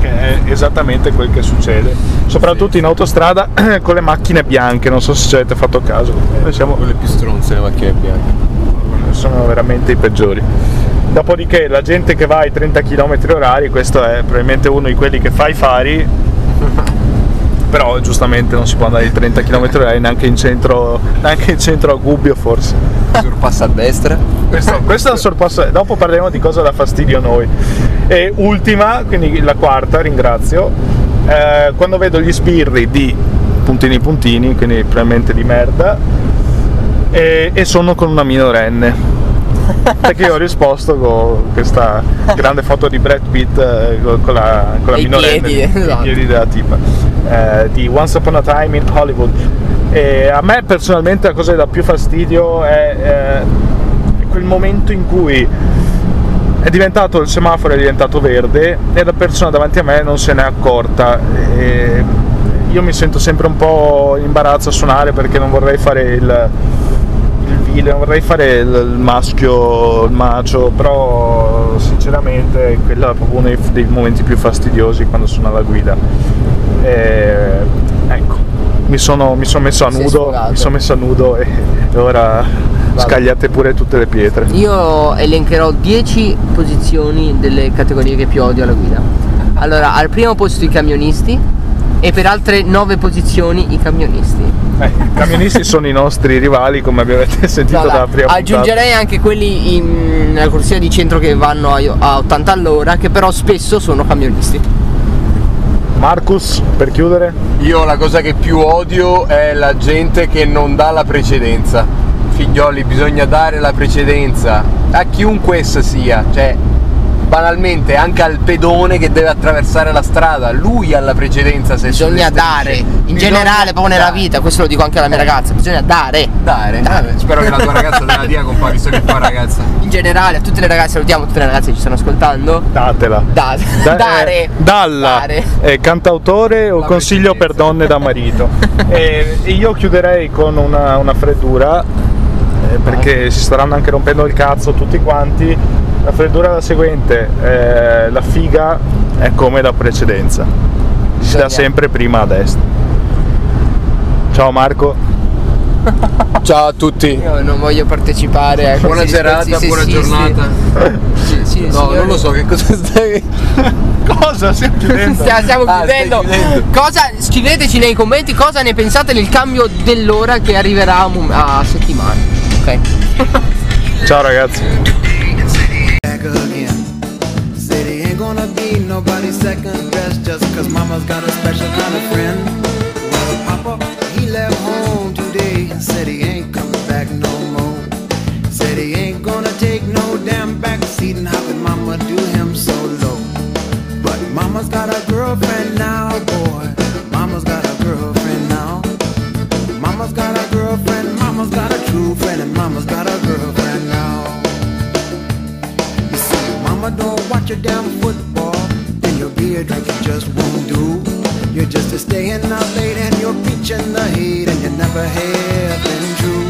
che è esattamente quel che succede soprattutto in autostrada [CLEARS THROAT] con le macchine bianche non so se ci avete fatto caso noi siamo Quelle più stronze le macchine bianche. Sono veramente i peggiori. Dopodiché la gente che va ai 30 km orari questo è probabilmente uno di quelli che fa i fari [LAUGHS] però giustamente non si può andare ai 30 km orari neanche in centro neanche in centro a Gubbio forse. Sorpassa a destra. questo, questo è un sorpasso dopo parleremo di cosa dà fastidio a noi. E ultima quindi la quarta ringrazio. Eh, quando vedo gli sbirri di puntini puntini quindi probabilmente di merda e, e sono con una minorenne. Perché io ho risposto con questa grande foto di Brad Pitt eh, con la, con la minorenne. piedi, esatto. piedi della tipa. Eh, di Once Upon a Time in Hollywood. E a me personalmente la cosa che dà più fastidio è, eh, quel momento in cui è diventato il semaforo è diventato verde e la persona davanti a me non se n'è accorta. E io mi sento sempre un po' imbarazzo a suonare perché non vorrei fare il, il vile, vorrei fare il, maschio, il macio, però sinceramente quello è proprio uno dei, momenti più fastidiosi quando sono alla guida. E, ecco, mi sono, mi sono messo a nudo, mi sono messo a nudo e, e ora scagliate pure tutte le pietre. Io elencherò 10 posizioni delle categorie che più odio alla guida. Allora, al primo posto i camionisti e per altre 9 posizioni i camionisti. Eh, I camionisti [LAUGHS] sono i nostri rivali, come avete [LAUGHS] sentito Allora, dalla prima puntata. aggiungerei anche quelli in, nella corsia di centro che vanno a, a 80 all'ora, che però spesso sono camionisti. Marcus, per chiudere? Io la cosa che più odio è la gente che non dà la precedenza. Figlioli, bisogna dare la precedenza a chiunque essa sia, cioè banalmente anche al pedone che deve attraversare la strada, lui ha la precedenza se Bisogna dare, in Bisogna generale proprio nella dare. vita, questo lo dico anche alla mia ragazza, bisogna dare. Dare, Dare. Vabbè, spero che la tua ragazza te la dia compa, visto che fa ragazza. [LAUGHS] In generale a tutte le ragazze, salutiamo tutte le ragazze che ci stanno ascoltando. Datela. Da- Da- [LAUGHS] dare. eh, dalla. Dare. Eh, cantautore o La consiglio per donne da marito. e [LAUGHS] e io chiuderei con una, una freddura, eh, perché si staranno anche rompendo il cazzo tutti quanti. La freddura è la seguente, eh, la figa è come la precedenza. Si dà sempre prima a destra. Ciao Marco. [LAUGHS] Ciao a tutti. Io non voglio partecipare a Buona serata, buona giornata. Sì, sì, No, signore. non lo so che cosa stai. [LAUGHS] Cosa? Stiamo chiudendo? Stia- stiamo Ah, chiudendo. chiudendo. Cosa, scriveteci nei commenti cosa ne pensate del cambio dell'ora che arriverà a, a settimana. Ok. Ciao ragazzi. Back again. He ain't gonna be nobody's second best just cause mama's got a special kind of friend. Watch damn football, then your beer drinking just won't do. You're just a staying out late and you're preaching the hate and you never have been true.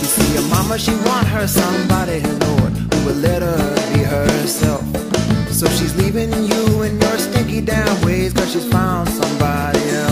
You see, your mama, she want her somebody, Lord, who will let her be herself. So she's leaving you and your stinky damn ways cause she's found somebody else.